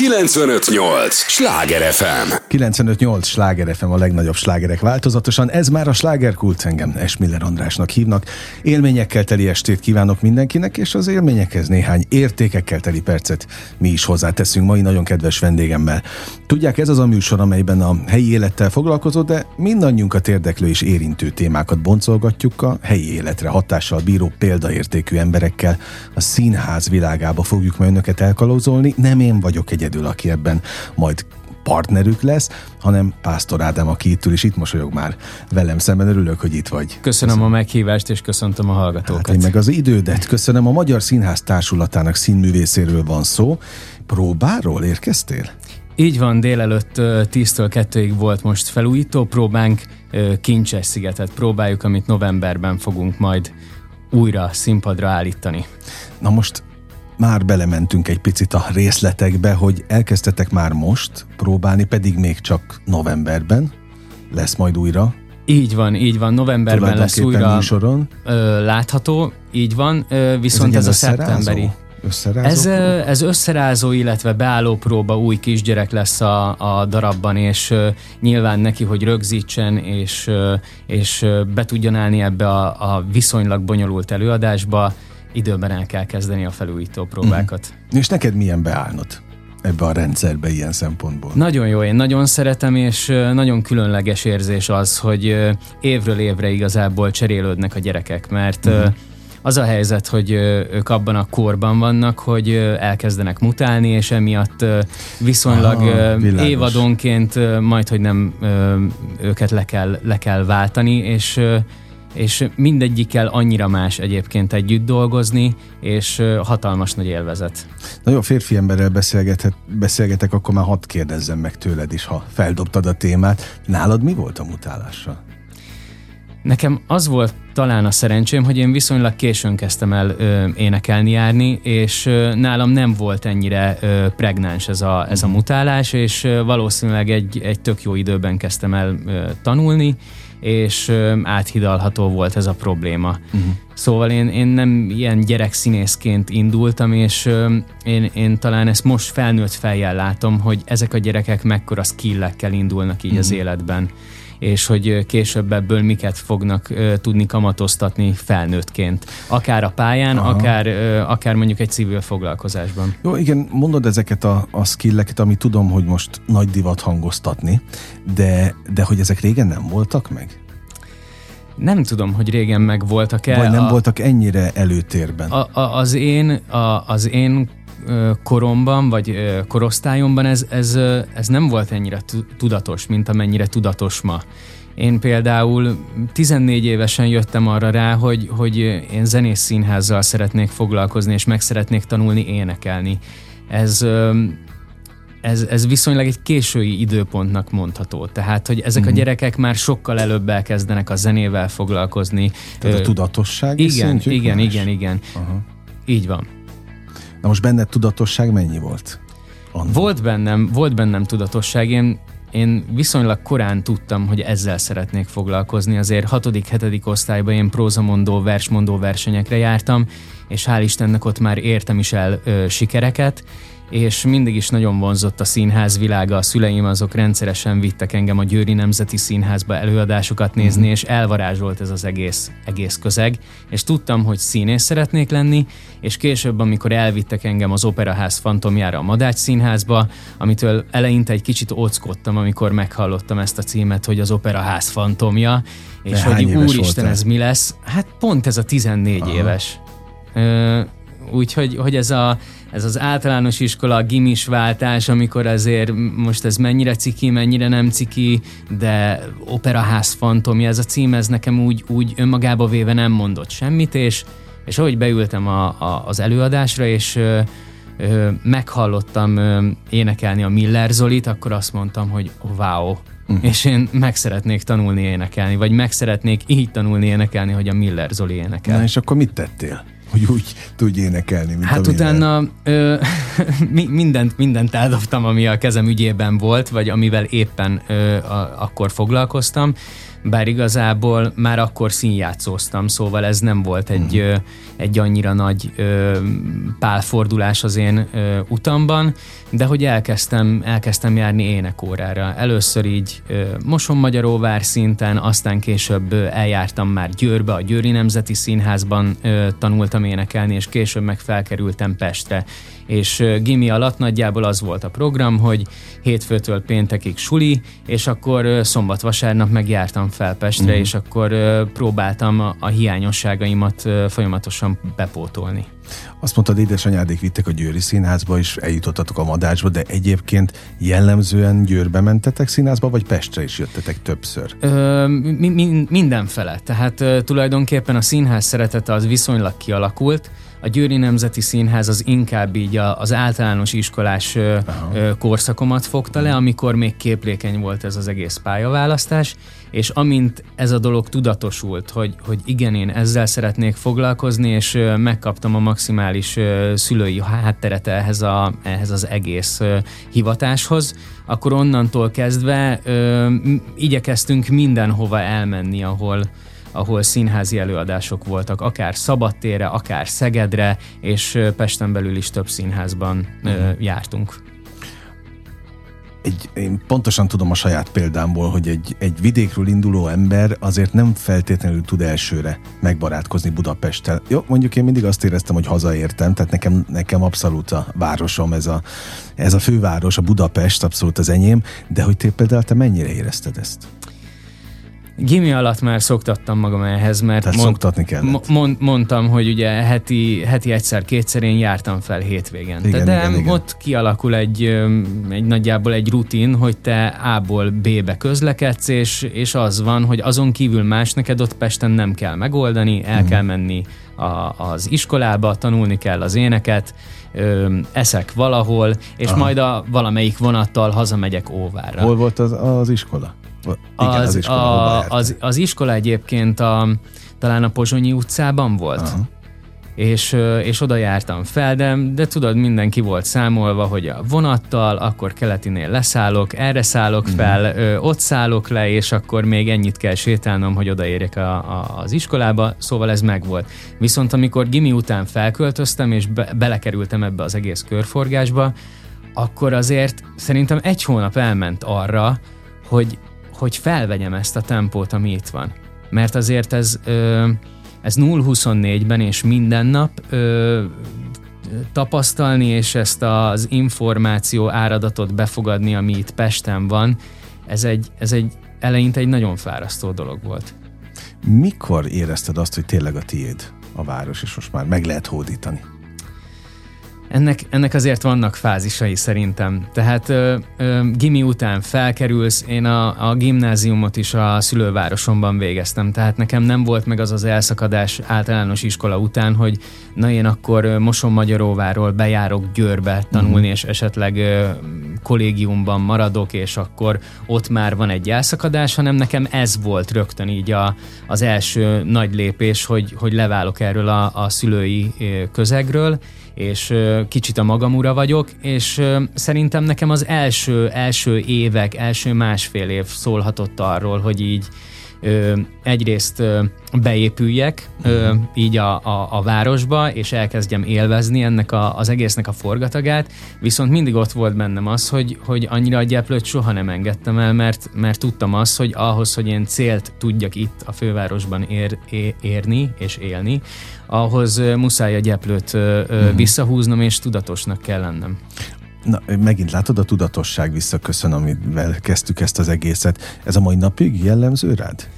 958! Sláger FM! 958! Sláger FM a legnagyobb slágerek változatosan. Ez már a slágerkult engem Esmiller Andrásnak hívnak. Élményekkel teli estét kívánok mindenkinek, és az élményekhez néhány értékekkel teli percet mi is hozzáteszünk mai nagyon kedves vendégemmel. Tudják, ez az a műsor, amelyben a helyi élettel foglalkozó, de mindannyiunkat érdeklő és érintő témákat boncolgatjuk a helyi életre hatással bíró példaértékű emberekkel. A színház világába fogjuk majd önöket elkalózolni. Nem én vagyok egyedül, aki ebben majd partnerük lesz, hanem Pásztor Ádám, aki itt ül, és itt mosolyog már velem szemben. Örülök, hogy itt vagy. Köszönöm, köszönöm. a meghívást, és köszöntöm a hallgatókat. Hát én meg az idődet köszönöm. A Magyar Színház Társulatának színművészéről van szó. Próbáról érkeztél? Így van, délelőtt 10-től 2-ig volt most felújító próbánk, Kincses szigetet próbáljuk, amit novemberben fogunk majd újra színpadra állítani. Na most már belementünk egy picit a részletekbe, hogy elkezdtetek már most próbálni, pedig még csak novemberben lesz majd újra. Így van, így van, novemberben lesz újra műsoron. Ö, látható, így van, ö, viszont ez, ez a szeptemberi. Összerázó ez, próba? ez összerázó, illetve beálló próba, új kisgyerek lesz a, a darabban, és uh, nyilván neki, hogy rögzítsen, és, uh, és uh, be tudjon állni ebbe a, a viszonylag bonyolult előadásba, időben el kell kezdeni a felújító próbákat. Uh-huh. És neked milyen beállnod? ebbe a rendszerbe ilyen szempontból? Nagyon jó, én nagyon szeretem, és nagyon különleges érzés az, hogy évről évre igazából cserélődnek a gyerekek, mert uh-huh az a helyzet, hogy ők abban a korban vannak, hogy elkezdenek mutálni, és emiatt viszonylag Aha, évadonként majd, hogy nem őket le kell, le kell váltani, és és mindegyikkel annyira más egyébként együtt dolgozni, és hatalmas nagy élvezet. Nagyon férfi emberrel beszélgetek, akkor már hadd kérdezzem meg tőled is, ha feldobtad a témát. Nálad mi volt a mutálással? Nekem az volt talán a szerencsém, hogy én viszonylag későn kezdtem el ö, énekelni, járni, és ö, nálam nem volt ennyire ö, pregnáns ez a, ez a mhm. mutálás, és ö, valószínűleg egy, egy tök jó időben kezdtem el ö, tanulni, és áthidalható volt ez a probléma. Uh-huh. Szóval én, én nem ilyen gyerekszínészként indultam, és én, én talán ezt most felnőtt fejjel látom, hogy ezek a gyerekek mekkora skillekkel indulnak így uh-huh. az életben és hogy később ebből miket fognak tudni kamatoztatni felnőttként. Akár a pályán, akár, akár mondjuk egy civil foglalkozásban. Jó, igen, mondod ezeket a, a skilleket, ami tudom, hogy most nagy divat hangoztatni, de, de hogy ezek régen nem voltak meg? Nem tudom, hogy régen meg voltak-e. Vagy nem a, voltak ennyire előtérben? A, a, az, én, a, az én koromban, vagy korosztályomban ez, ez, ez nem volt ennyire tudatos, mint amennyire tudatos ma. Én például 14 évesen jöttem arra rá, hogy, hogy én zenész színházzal szeretnék foglalkozni, és meg szeretnék tanulni énekelni. Ez, ez, ez viszonylag egy késői időpontnak mondható. Tehát, hogy ezek uh-huh. a mhm. gyerekek már sokkal előbb elkezdenek a zenével foglalkozni. Tehát a tudatosság Igen, igen, igen, igen. Uh-huh. Így van. Na most benned tudatosság mennyi volt? Annak? Volt bennem, volt bennem tudatosság. Én, én viszonylag korán tudtam, hogy ezzel szeretnék foglalkozni. Azért 6.-7. osztályban én prózamondó, versmondó versenyekre jártam, és hál' Istennek ott már értem is el ö, sikereket, és mindig is nagyon vonzott a színház világa. A szüleim azok rendszeresen vittek engem a Győri Nemzeti Színházba előadásokat nézni, mm. és elvarázsolt ez az egész, egész közeg. És tudtam, hogy színész szeretnék lenni, és később, amikor elvittek engem az Operaház fantomjára a Madács Színházba, amitől eleinte egy kicsit óckodtam, amikor meghallottam ezt a címet, hogy az Operaház fantomja, és De hogy úristen, ez mi lesz? Hát pont ez a 14 Aha. éves. Úgyhogy hogy ez, a, ez az általános iskola, a gimis váltás, amikor azért most ez mennyire ciki, mennyire nem ciki, de operaház fantomja, ez a cím, ez nekem úgy, úgy önmagába véve nem mondott semmit, és, és ahogy beültem a, a, az előadásra, és ö, ö, meghallottam ö, énekelni a Miller Zolit, akkor azt mondtam, hogy wow, uh-huh. és én meg szeretnék tanulni énekelni, vagy meg szeretnék így tanulni énekelni, hogy a Miller Zoli énekel. Na és akkor mit tettél? Hogy úgy tudj énekelni, mint Hát utána ö, mindent, mindent eldobtam, ami a kezem ügyében volt, vagy amivel éppen ö, a, akkor foglalkoztam. Bár igazából már akkor színjátszóztam, szóval ez nem volt egy, uh-huh. egy annyira nagy pálfordulás az én utamban, de hogy elkezdtem, elkezdtem járni énekórára. Először így Moson-Magyaróvár szinten, aztán később eljártam már Győrbe, a Győri Nemzeti Színházban tanultam énekelni, és később meg felkerültem Pestre. És gimi alatt nagyjából az volt a program, hogy hétfőtől péntekig suli, és akkor szombat-vasárnap megjártam fel Pestre, mm. és akkor próbáltam a, a hiányosságaimat folyamatosan bepótolni. Azt mondtad, édesanyádék vittek a Győri Színházba, és eljutottatok a Madácsba, de egyébként jellemzően Győrbe mentetek színházba, vagy Pestre is jöttetek többször? Ö, mi, mi, mindenfele. Tehát ö, tulajdonképpen a színház szeretete az viszonylag kialakult, a Győri Nemzeti Színház az inkább így az általános iskolás Aha. korszakomat fogta le, amikor még képlékeny volt ez az egész pályaválasztás, és amint ez a dolog tudatosult, hogy, hogy igen, én ezzel szeretnék foglalkozni, és megkaptam a maximális szülői hátteret ehhez, a, ehhez az egész hivatáshoz, akkor onnantól kezdve ö, igyekeztünk mindenhova elmenni, ahol, ahol színházi előadások voltak, akár Szabadtérre, akár Szegedre, és Pesten belül is több színházban uh-huh. jártunk. Egy, én pontosan tudom a saját példámból, hogy egy, egy vidékről induló ember azért nem feltétlenül tud elsőre megbarátkozni Budapesttel. Jó, mondjuk én mindig azt éreztem, hogy hazaértem, tehát nekem, nekem abszolút a városom, ez a, ez a főváros, a Budapest, abszolút az enyém, de hogy te például te mennyire érezted ezt? Gimi alatt már szoktattam magam ehhez, mert mond, szoktatni kellett. Mond, mondtam, hogy ugye heti, heti egyszer-kétszer én jártam fel hétvégén. Igen, de igen, igen. ott kialakul egy, egy nagyjából egy rutin, hogy te A-ból B-be közlekedsz, és, és az van, hogy azon kívül más neked ott Pesten nem kell megoldani, el uh-huh. kell menni a, az iskolába, tanulni kell az éneket, ö, eszek valahol, és Aha. majd a valamelyik vonattal hazamegyek Óvára. Hol volt az, az iskola? Igen, az, az, iskola, a, az, az iskola egyébként a, talán a Pozsonyi utcában volt. Aha. És, és oda jártam fel, de, de tudod, mindenki volt számolva, hogy a vonattal, akkor keletinél leszállok, erre szállok mhm. fel, mm. ö, ott szállok le, és akkor még ennyit kell sétálnom, hogy odaérjek a, a, az iskolába, szóval ez megvolt. Viszont amikor gimi után felköltöztem, és be, belekerültem ebbe az egész körforgásba, akkor azért szerintem egy hónap elment arra, hogy hogy felvegyem ezt a tempót, ami itt van. Mert azért ez, ez 0-24-ben és minden nap tapasztalni, és ezt az információ áradatot befogadni, ami itt Pesten van, ez egy, ez egy eleinte egy nagyon fárasztó dolog volt. Mikor érezted azt, hogy tényleg a tiéd a város, és most már meg lehet hódítani? Ennek, ennek azért vannak fázisai szerintem. Tehát ö, ö, gimi után felkerülsz, én a, a gimnáziumot is a szülővárosomban végeztem, tehát nekem nem volt meg az az elszakadás általános iskola után, hogy na én akkor Moson-Magyaróváról bejárok Győrbe tanulni, mm. és esetleg ö, kollégiumban maradok, és akkor ott már van egy elszakadás, hanem nekem ez volt rögtön így a, az első nagy lépés, hogy, hogy leválok erről a, a szülői közegről, és kicsit a magam ura vagyok, és szerintem nekem az első, első évek, első másfél év szólhatott arról, hogy így ö, egyrészt ö, beépüljek ö, mhm. így a, a, a városba, és elkezdjem élvezni ennek a, az egésznek a forgatagát, viszont mindig ott volt bennem az, hogy, hogy annyira a gyeplőt soha nem engedtem el, mert, mert tudtam azt, hogy ahhoz, hogy én célt tudjak itt a fővárosban ér, é, érni és élni, ahhoz muszáj a gyeplőt uh-huh. visszahúznom, és tudatosnak kell lennem. Na, megint látod a tudatosság visszaköszön, amivel kezdtük ezt az egészet. Ez a mai napig jellemző rád?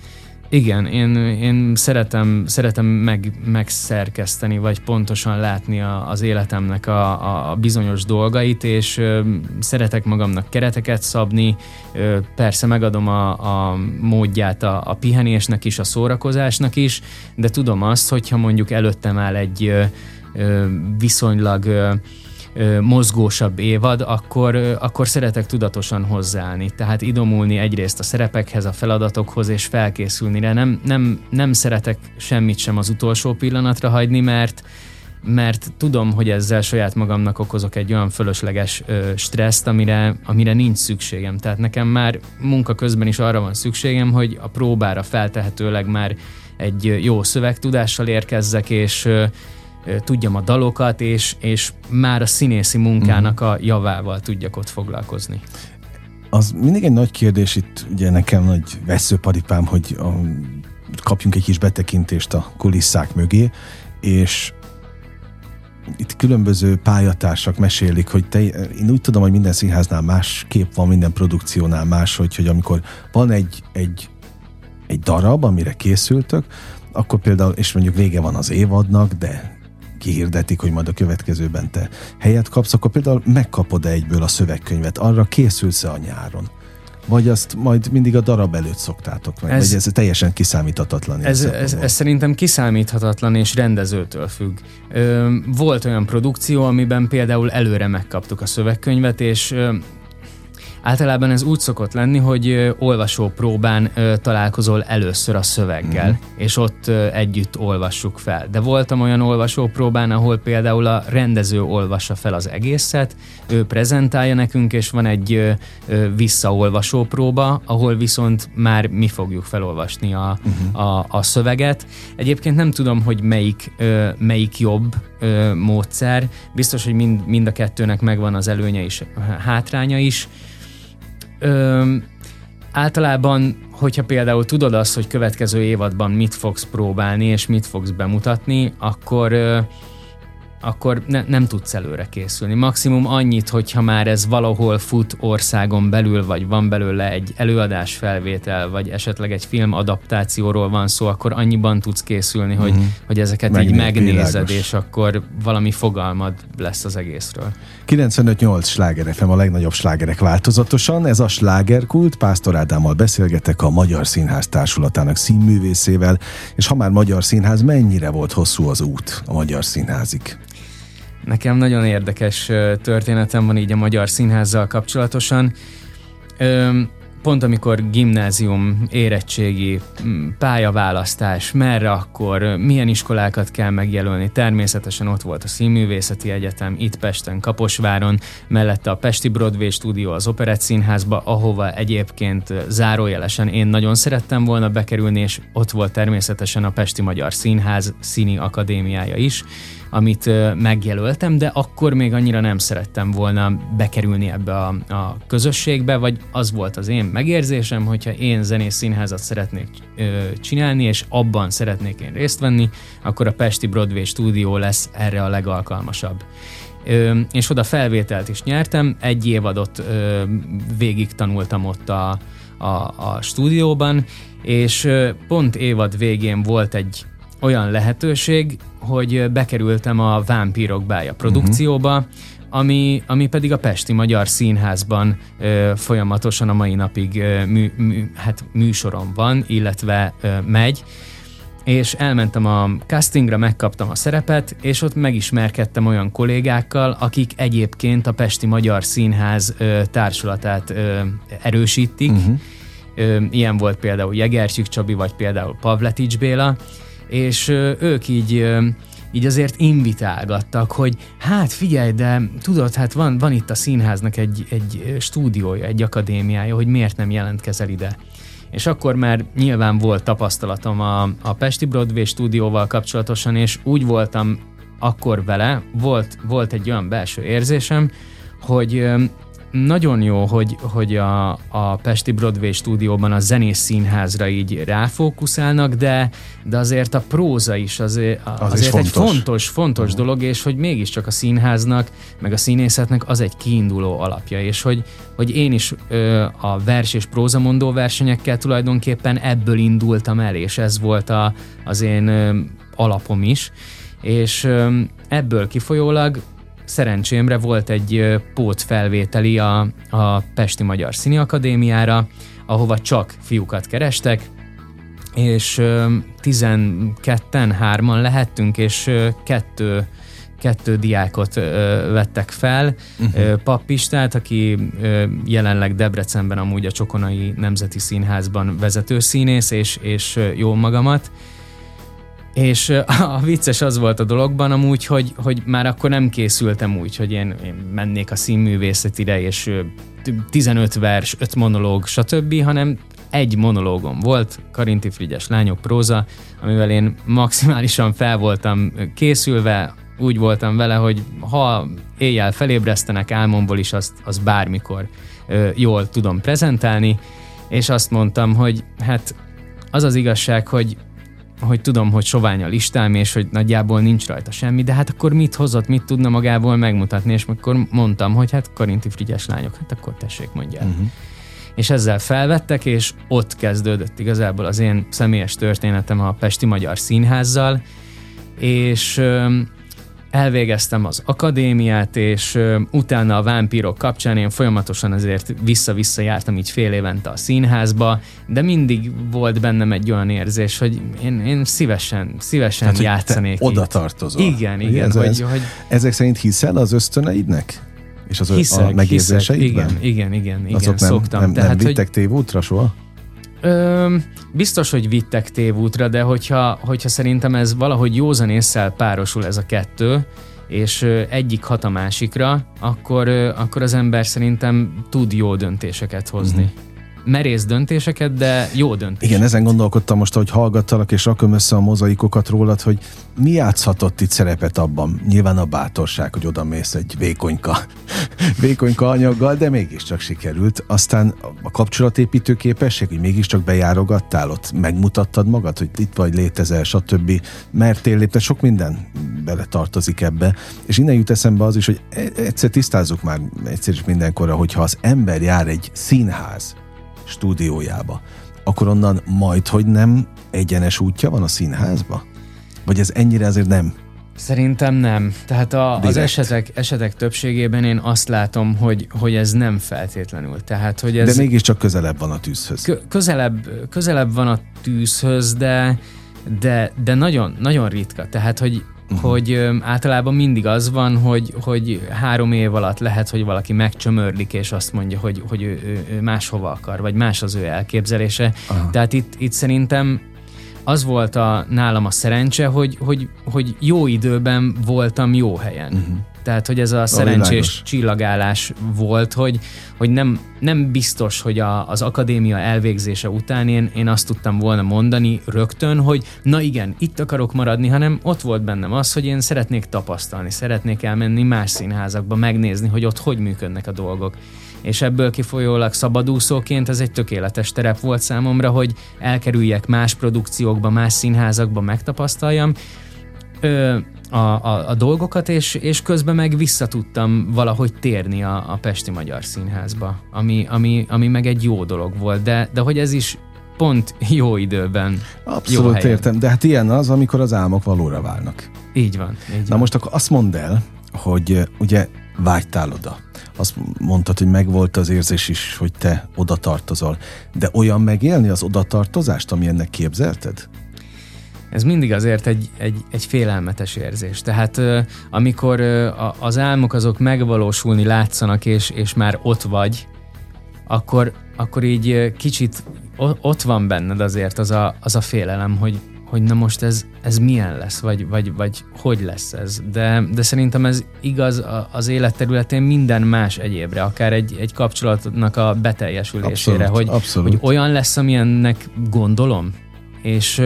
Igen, én, én szeretem, szeretem meg, megszerkeszteni, vagy pontosan látni a, az életemnek a, a bizonyos dolgait, és ö, szeretek magamnak kereteket szabni, ö, persze megadom a, a módját a, a pihenésnek is, a szórakozásnak is, de tudom azt, hogyha mondjuk előttem áll egy ö, viszonylag ö, mozgósabb évad, akkor, akkor szeretek tudatosan hozzáállni. Tehát idomulni egyrészt a szerepekhez, a feladatokhoz, és felkészülni rá. Nem, nem, nem szeretek semmit sem az utolsó pillanatra hagyni, mert mert tudom, hogy ezzel saját magamnak okozok egy olyan fölösleges ö, stresszt, amire, amire nincs szükségem. Tehát nekem már munka közben is arra van szükségem, hogy a próbára feltehetőleg már egy jó szövegtudással érkezzek, és ö, tudjam a dalokat, és, és már a színészi munkának mhm. a javával tudjak ott foglalkozni. Az mindig egy nagy kérdés itt, ugye nekem nagy veszőparipám, hogy a, kapjunk egy kis betekintést a kulisszák mögé, és itt különböző pályatársak mesélik, hogy te, én úgy tudom, hogy minden színháznál más kép van, minden produkciónál más, hogy, hogy amikor van egy, egy, egy darab, amire készültök, akkor például, és mondjuk vége van az évadnak, de kihirdetik, hogy majd a következőben te helyet kapsz, akkor például megkapod-e egyből a szövegkönyvet, arra készülsz-e a nyáron? Vagy azt majd mindig a darab előtt szoktátok meg? Ez, vagy ez teljesen kiszámíthatatlan? Ez, ez, ez szerintem kiszámíthatatlan és rendezőtől függ. Ö, volt olyan produkció, amiben például előre megkaptuk a szövegkönyvet, és ö, Általában ez úgy szokott lenni, hogy olvasó próbán találkozol először a szöveggel, mm. és ott együtt olvassuk fel. De voltam olyan olvasó próbán, ahol például a rendező olvassa fel az egészet, ő prezentálja nekünk, és van egy visszaolvasó próba, ahol viszont már mi fogjuk felolvasni a, uh-huh. a, a szöveget. Egyébként nem tudom, hogy melyik, melyik jobb módszer. Biztos, hogy mind, mind a kettőnek megvan az előnye és hátránya is. Ö, általában, hogyha például tudod azt, hogy következő évadban mit fogsz próbálni és mit fogsz bemutatni, akkor ö, akkor ne, nem tudsz előre készülni. Maximum annyit, hogyha már ez valahol fut országon belül, vagy van belőle egy előadás felvétel, vagy esetleg egy film adaptációról van szó, akkor annyiban tudsz készülni, hogy, uh-huh. hogy ezeket Megné- így megnézed, világos. és akkor valami fogalmad lesz az egészről. 95-8 sláger FM a legnagyobb slágerek változatosan. Ez a slágerkult. Pásztor Ádámmal beszélgetek a Magyar Színház Társulatának színművészével, és ha már Magyar Színház, mennyire volt hosszú az út a Magyar Színházig? Nekem nagyon érdekes történetem van így a Magyar Színházzal kapcsolatosan. Pont amikor gimnázium, érettségi, pályaválasztás, merre akkor, milyen iskolákat kell megjelölni, természetesen ott volt a Színművészeti Egyetem, itt Pesten, Kaposváron, mellette a Pesti Broadway stúdió az Operett Színházba, ahova egyébként zárójelesen én nagyon szerettem volna bekerülni, és ott volt természetesen a Pesti Magyar Színház Színi Akadémiája is, amit megjelöltem, de akkor még annyira nem szerettem volna bekerülni ebbe a, a közösségbe, vagy az volt az én megérzésem, hogyha én zenész színházat szeretnék csinálni, és abban szeretnék én részt venni, akkor a Pesti Broadway stúdió lesz erre a legalkalmasabb. És oda felvételt is nyertem, egy évadot végig tanultam ott a, a, a stúdióban, és pont évad végén volt egy olyan lehetőség, hogy bekerültem a Vámpírok bája produkcióba, uh-huh. ami, ami pedig a Pesti Magyar Színházban ö, folyamatosan a mai napig ö, mű, mű, hát műsoron van, illetve ö, megy és elmentem a castingra, megkaptam a szerepet, és ott megismerkedtem olyan kollégákkal, akik egyébként a Pesti Magyar Színház ö, társulatát ö, erősítik. Uh-huh. Ö, ilyen volt például Jegersik Csabi, vagy például Pavletics Béla, és ők így így azért invitálgattak, hogy hát figyelj, de tudod, hát van, van itt a színháznak egy, egy stúdiója, egy akadémiája, hogy miért nem jelentkezel ide. És akkor már nyilván volt tapasztalatom a, a Pesti Broadway stúdióval kapcsolatosan, és úgy voltam akkor vele, volt, volt egy olyan belső érzésem, hogy nagyon jó, hogy, hogy a, a Pesti Broadway stúdióban a zenész színházra így ráfókuszálnak, de, de azért a próza is azért, az azért is fontos. egy fontos, fontos uh-huh. dolog, és hogy mégiscsak a színháznak, meg a színészetnek az egy kiinduló alapja, és hogy, hogy én is ö, a vers és prózamondó versenyekkel tulajdonképpen ebből indultam el, és ez volt a, az én ö, alapom is, és ö, ebből kifolyólag szerencsémre volt egy pótfelvételi a, a Pesti Magyar Színi Akadémiára, ahova csak fiúkat kerestek, és 12-en, hárman lehettünk, és kettő kettő diákot ö, vettek fel. Uh-huh. Pap Pistát, aki ö, jelenleg Debrecenben amúgy a Csokonai Nemzeti Színházban vezető színész, és, és jó magamat. És a vicces az volt a dologban amúgy, hogy, hogy már akkor nem készültem úgy, hogy én, én mennék a színművészetire, és 15 vers, 5 monológ, stb., hanem egy monológom volt, Karinti Frigyes lányok próza, amivel én maximálisan fel voltam készülve, úgy voltam vele, hogy ha éjjel felébresztenek álmomból is, azt, azt bármikor ö, jól tudom prezentálni, és azt mondtam, hogy hát az az igazság, hogy hogy tudom, hogy sovány a listám, és hogy nagyjából nincs rajta semmi, de hát akkor mit hozott, mit tudna magából megmutatni, és akkor mondtam, hogy hát Karinti Frigyes lányok, hát akkor tessék, mondják. Uh-huh. És ezzel felvettek, és ott kezdődött igazából az én személyes történetem a Pesti Magyar Színházzal, és elvégeztem az akadémiát, és ö, utána a vámpírok kapcsán én folyamatosan azért vissza-vissza jártam így fél évente a színházba, de mindig volt bennem egy olyan érzés, hogy én, én szívesen, szívesen Tehát, játszanék. oda tartozol. Igen, igen. Ez, hogy, ez, hogy, ezek szerint hiszel az ösztöneidnek? És az hiszek, a megérzéseidben? Hiszek, igen, igen, igen, Azok nem, szoktam. Nem, nem Tehát, vittek hogy, tévútra soha? Ö, biztos, hogy vittek tévútra, de hogyha, hogyha szerintem ez valahogy józan észsel párosul ez a kettő, és egyik hat a másikra, akkor, akkor az ember szerintem tud jó döntéseket hozni. Uh-huh merész döntéseket, de jó döntéseket. Igen, ezen gondolkodtam most, hogy hallgattalak, és rakom össze a mozaikokat rólad, hogy mi játszhatott itt szerepet abban? Nyilván a bátorság, hogy oda mész egy vékonyka, vékonyka anyaggal, de mégiscsak sikerült. Aztán a kapcsolatépítő képesség, hogy mégiscsak bejárogattál ott, megmutattad magad, hogy itt vagy, létezel, stb. Mertél lépte, sok minden bele tartozik ebbe. És innen jut eszembe az is, hogy e- egyszer tisztázzuk már egyszer is mindenkorra, hogyha az ember jár egy színház, stúdiójába, akkor onnan majd, hogy nem egyenes útja van a színházba? Vagy ez ennyire azért nem? Szerintem nem. Tehát a, az esetek, esetek többségében én azt látom, hogy, hogy ez nem feltétlenül. Tehát, hogy ez de mégiscsak közelebb van a tűzhöz. Kö, közelebb, közelebb van a tűzhöz, de, de, de nagyon, nagyon ritka. Tehát, hogy uh-huh. hogy ö, általában mindig az van, hogy, hogy három év alatt lehet, hogy valaki megcsömörlik, és azt mondja, hogy, hogy ő, ő, ő máshova akar, vagy más az ő elképzelése. Uh-huh. Tehát itt, itt szerintem az volt a, nálam a szerencse, hogy, hogy, hogy jó időben voltam jó helyen. Uh-huh. Tehát, hogy ez a szerencsés a csillagálás volt, hogy, hogy nem, nem biztos, hogy a, az akadémia elvégzése után én, én azt tudtam volna mondani rögtön, hogy na igen, itt akarok maradni, hanem ott volt bennem az, hogy én szeretnék tapasztalni, szeretnék elmenni más színházakba, megnézni, hogy ott hogy működnek a dolgok és ebből kifolyólag szabadúszóként ez egy tökéletes terep volt számomra, hogy elkerüljek más produkciókba, más színházakba, megtapasztaljam. Ö, a, a, a dolgokat, és, és közben meg visszatudtam valahogy térni a, a Pesti Magyar Színházba, ami, ami, ami meg egy jó dolog volt, de, de hogy ez is pont jó időben. Abszolút jó értem, de hát ilyen az, amikor az álmok valóra válnak. Így van. Így Na van. most akkor azt mondd el, hogy ugye vágytál oda. Azt mondtad, hogy megvolt az érzés is, hogy te oda tartozol. De olyan megélni az odatartozást, ami ennek képzelted? Ez mindig azért egy, egy, egy félelmetes érzés. Tehát amikor az álmok azok megvalósulni látszanak, és, és már ott vagy, akkor, akkor így kicsit ott van benned azért az a, az a félelem, hogy, hogy na most ez, ez milyen lesz, vagy, vagy, vagy hogy lesz ez. De, de szerintem ez igaz az élet területén minden más egyébre, akár egy, egy kapcsolatnak a beteljesülésére, abszolút, hogy, abszolút. hogy olyan lesz, amilyennek gondolom. És,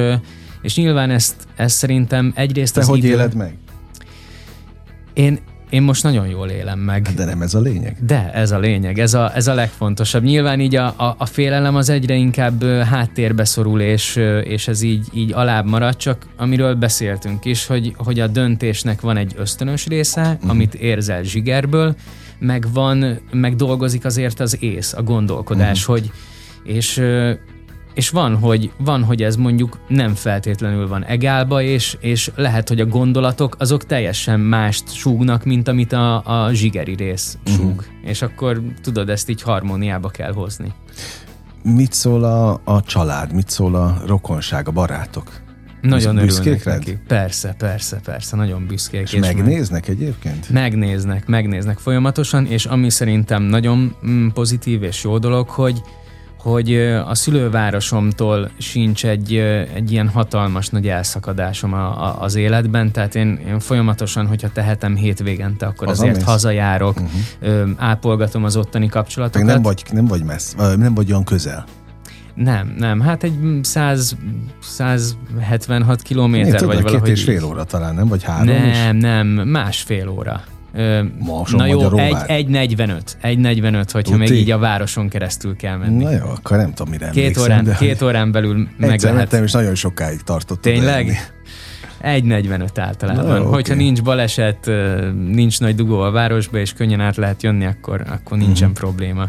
és nyilván ezt, ezt szerintem egyrészt Te az hogy idő... éled meg? Én, én most nagyon jól élem meg. De nem ez a lényeg. De ez a lényeg, ez a, ez a legfontosabb. Nyilván így a, a, a félelem az egyre inkább háttérbe szorul, és, és ez így, így alább marad, csak amiről beszéltünk is, hogy, hogy a döntésnek van egy ösztönös része, uh-huh. amit érzel zsigerből, meg van, meg dolgozik azért az ész, a gondolkodás, uh-huh. hogy és és van hogy, van, hogy ez mondjuk nem feltétlenül van egálba, és, és lehet, hogy a gondolatok azok teljesen mást súgnak, mint amit a, a zsigeri rész súg. Uh-huh. És akkor tudod, ezt így harmóniába kell hozni. Mit szól a, a család, mit szól a rokonság, a barátok? Nagyon örülnek neki. Persze, persze, persze, nagyon büszkék. És, és megnéznek meg... egyébként? Megnéznek, megnéznek folyamatosan, és ami szerintem nagyon mm, pozitív és jó dolog, hogy hogy a szülővárosomtól sincs egy, egy ilyen hatalmas nagy elszakadásom a, a, az életben, tehát én, én folyamatosan, hogyha tehetem hétvégente, akkor az azért mész. hazajárok, uh-huh. ápolgatom az ottani kapcsolatokat. nem vagy, nem vagy messz, nem vagy olyan közel. Nem, nem, hát egy 100, 176 kilométer vagy valahogy. Két és fél óra talán, nem? Vagy három Nem, is? nem, másfél óra. Na jó, egy, egy 45, egy 45, hogyha Tuti? még így a városon keresztül kell menni. Na jó, akkor nem tudom, mire két órán, de két órán belül meg lehet. és nagyon sokáig tartott. Tényleg? Egy 45 általában. Na, Hogyha okay. nincs baleset, nincs nagy dugó a városba, és könnyen át lehet jönni, akkor, akkor nincsen uh-huh. probléma.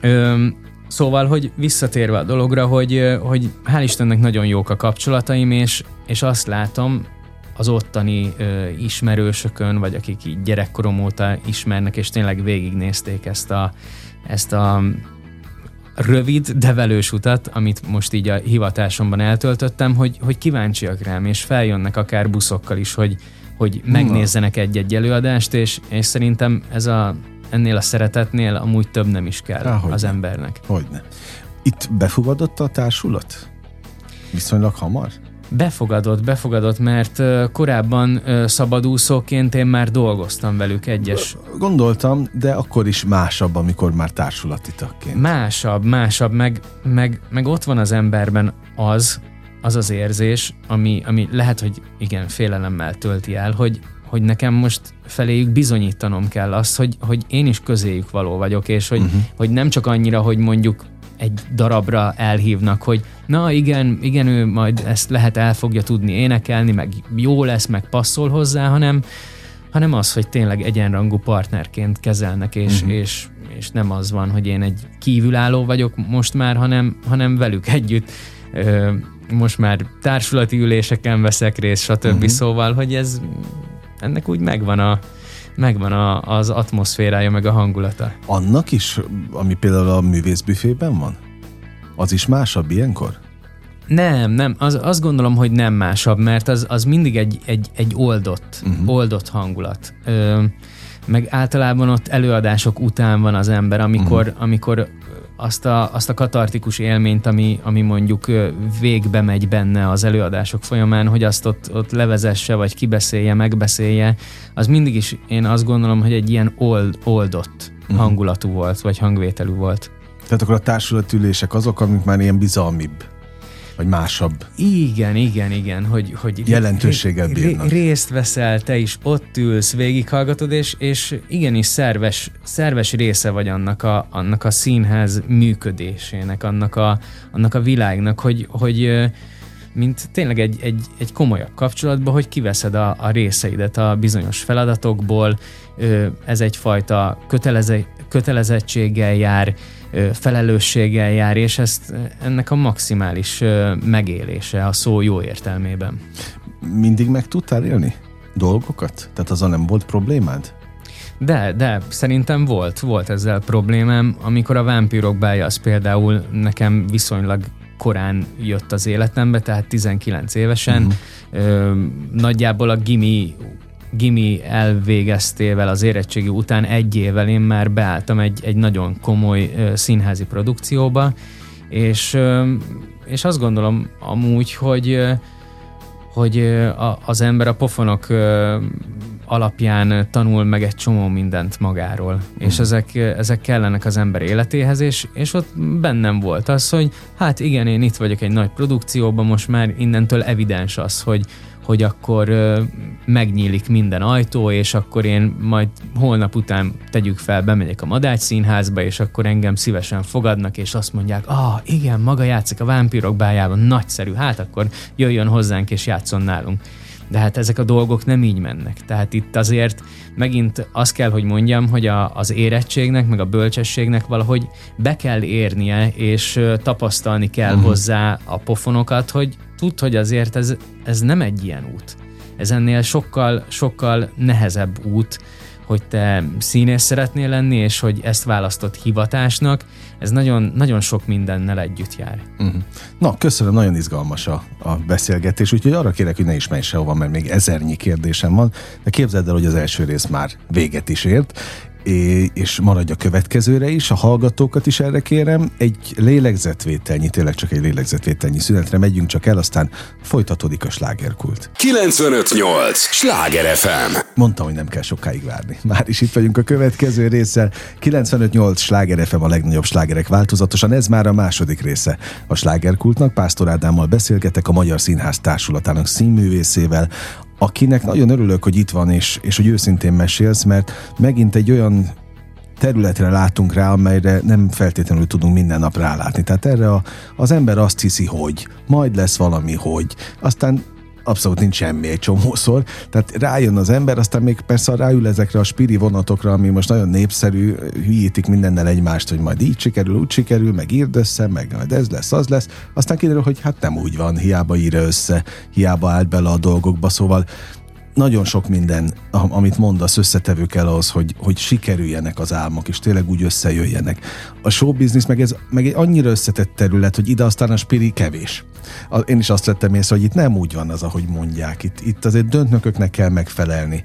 Öm, Szóval, hogy visszatérve a dologra, hogy, hogy hál' Istennek nagyon jók a kapcsolataim, és, és azt látom az ottani ö, ismerősökön, vagy akik így gyerekkorom óta ismernek, és tényleg végignézték ezt a, ezt a rövid, de velős utat, amit most így a hivatásomban eltöltöttem, hogy, hogy kíváncsiak rám, és feljönnek akár buszokkal is, hogy, hogy megnézzenek egy-egy előadást, és, és szerintem ez a ennél a szeretetnél amúgy több nem is kell Há, az embernek. Hogyne. Itt befogadott a társulat? Viszonylag hamar? Befogadott, befogadott, mert korábban szabadúszóként én már dolgoztam velük egyes. Gondoltam, de akkor is másabb, amikor már társulati tagként. Másabb, másabb, meg, meg, meg ott van az emberben az, az az érzés, ami, ami lehet, hogy igen, félelemmel tölti el, hogy, hogy nekem most feléjük bizonyítanom kell azt, hogy, hogy én is közéjük való vagyok, és hogy, uh-huh. hogy nem csak annyira, hogy mondjuk egy darabra elhívnak, hogy na igen, igen, ő majd ezt lehet el fogja tudni énekelni, meg jó lesz, meg passzol hozzá, hanem, hanem az, hogy tényleg egyenrangú partnerként kezelnek, és, uh-huh. és, és nem az van, hogy én egy kívülálló vagyok most már, hanem, hanem velük együtt ö, most már társulati üléseken veszek részt, stb. Uh-huh. Szóval, hogy ez ennek úgy megvan a, megvan a, az atmoszférája, meg a hangulata. Annak is, ami például a művészbüfében van? Az is másabb ilyenkor? Nem, nem, az, azt gondolom, hogy nem másabb, mert az, az mindig egy, egy, egy oldott, uh-huh. oldott hangulat. Ö, meg általában ott előadások után van az ember, amikor, uh-huh. amikor azt a, azt a katartikus élményt, ami, ami mondjuk végbe megy benne az előadások folyamán, hogy azt ott, ott levezesse, vagy kibeszélje, megbeszélje, az mindig is én azt gondolom, hogy egy ilyen old, oldott uh-huh. hangulatú volt, vagy hangvételű volt. Tehát akkor a társulatülések azok, amik már ilyen bizalmibb vagy másabb. Igen, igen, igen, hogy, hogy jelentőséggel bírnak. Részt veszel, te is ott ülsz, végighallgatod, és, és igenis szerves, szerves része vagy annak a, annak a színház működésének, annak a, annak a világnak, hogy, hogy mint tényleg egy, egy, egy komolyabb kapcsolatban, hogy kiveszed a, a részeidet a bizonyos feladatokból, ez egyfajta köteleze, kötelezettséggel jár, felelősséggel jár, és ezt ennek a maximális megélése a szó jó értelmében. Mindig meg tudtál élni dolgokat? Tehát azon nem volt problémád? De, de, szerintem volt, volt ezzel problémám. Amikor a vámpírok bája az például nekem viszonylag korán jött az életembe, tehát 19 évesen. Uh-huh. Ö, nagyjából a gimi gimi elvégeztével az érettségi után egy évvel én már beálltam egy, egy nagyon komoly színházi produkcióba, és, és azt gondolom amúgy, hogy hogy az ember a pofonok alapján tanul meg egy csomó mindent magáról, mm. és ezek, ezek kellenek az ember életéhez, és, és ott bennem volt az, hogy hát igen, én itt vagyok egy nagy produkcióban, most már innentől evidens az, hogy, hogy akkor ö, megnyílik minden ajtó, és akkor én majd holnap után tegyük fel, bemegyek a Madács színházba, és akkor engem szívesen fogadnak, és azt mondják, ah, igen, maga játszik a vámpírok bájában, nagyszerű, hát akkor jöjjön hozzánk, és játszon nálunk. De hát ezek a dolgok nem így mennek. Tehát itt azért megint azt kell, hogy mondjam, hogy a, az érettségnek, meg a bölcsességnek valahogy be kell érnie, és tapasztalni kell uh-huh. hozzá a pofonokat, hogy tud, hogy azért ez, ez nem egy ilyen út. Ez ennél sokkal, sokkal nehezebb út, hogy te színész szeretnél lenni, és hogy ezt választott hivatásnak, ez nagyon, nagyon sok mindennel együtt jár. Uh-huh. Na, köszönöm, nagyon izgalmas a, a beszélgetés, úgyhogy arra kérek, hogy ne is menj sehova, mert még ezernyi kérdésem van, de képzeld el, hogy az első rész már véget is ért, és maradj a következőre is, a hallgatókat is erre kérem, egy lélegzetvételnyi, tényleg csak egy lélegzetvételnyi szünetre megyünk csak el, aztán folytatódik a slágerkult. 958! Sláger FM! Mondtam, hogy nem kell sokáig várni. Már is itt vagyunk a következő résszel. 958 Sláger FM a legnagyobb slágerek változatosan, ez már a második része a slágerkultnak. Pásztor Ádámmal beszélgetek a Magyar Színház Társulatának színművészével, akinek nagyon örülök, hogy itt van, és, és hogy őszintén mesélsz, mert megint egy olyan területre látunk rá, amelyre nem feltétlenül tudunk minden nap rálátni. Tehát erre a, az ember azt hiszi, hogy majd lesz valami, hogy aztán abszolút nincs semmi egy csomószor. Tehát rájön az ember, aztán még persze ráül ezekre a spiri vonatokra, ami most nagyon népszerű, hülyítik mindennel egymást, hogy majd így sikerül, úgy sikerül, meg írd össze, meg majd ez lesz, az lesz. Aztán kiderül, hogy hát nem úgy van, hiába írja össze, hiába állt bele a dolgokba, szóval nagyon sok minden, amit mondasz, összetevő kell ahhoz, hogy, hogy sikerüljenek az álmok, és tényleg úgy összejöjjenek. A show business meg, ez, meg egy annyira összetett terület, hogy ide aztán a spiri kevés. Én is azt vettem észre, hogy itt nem úgy van az, ahogy mondják. Itt, itt azért döntnököknek kell megfelelni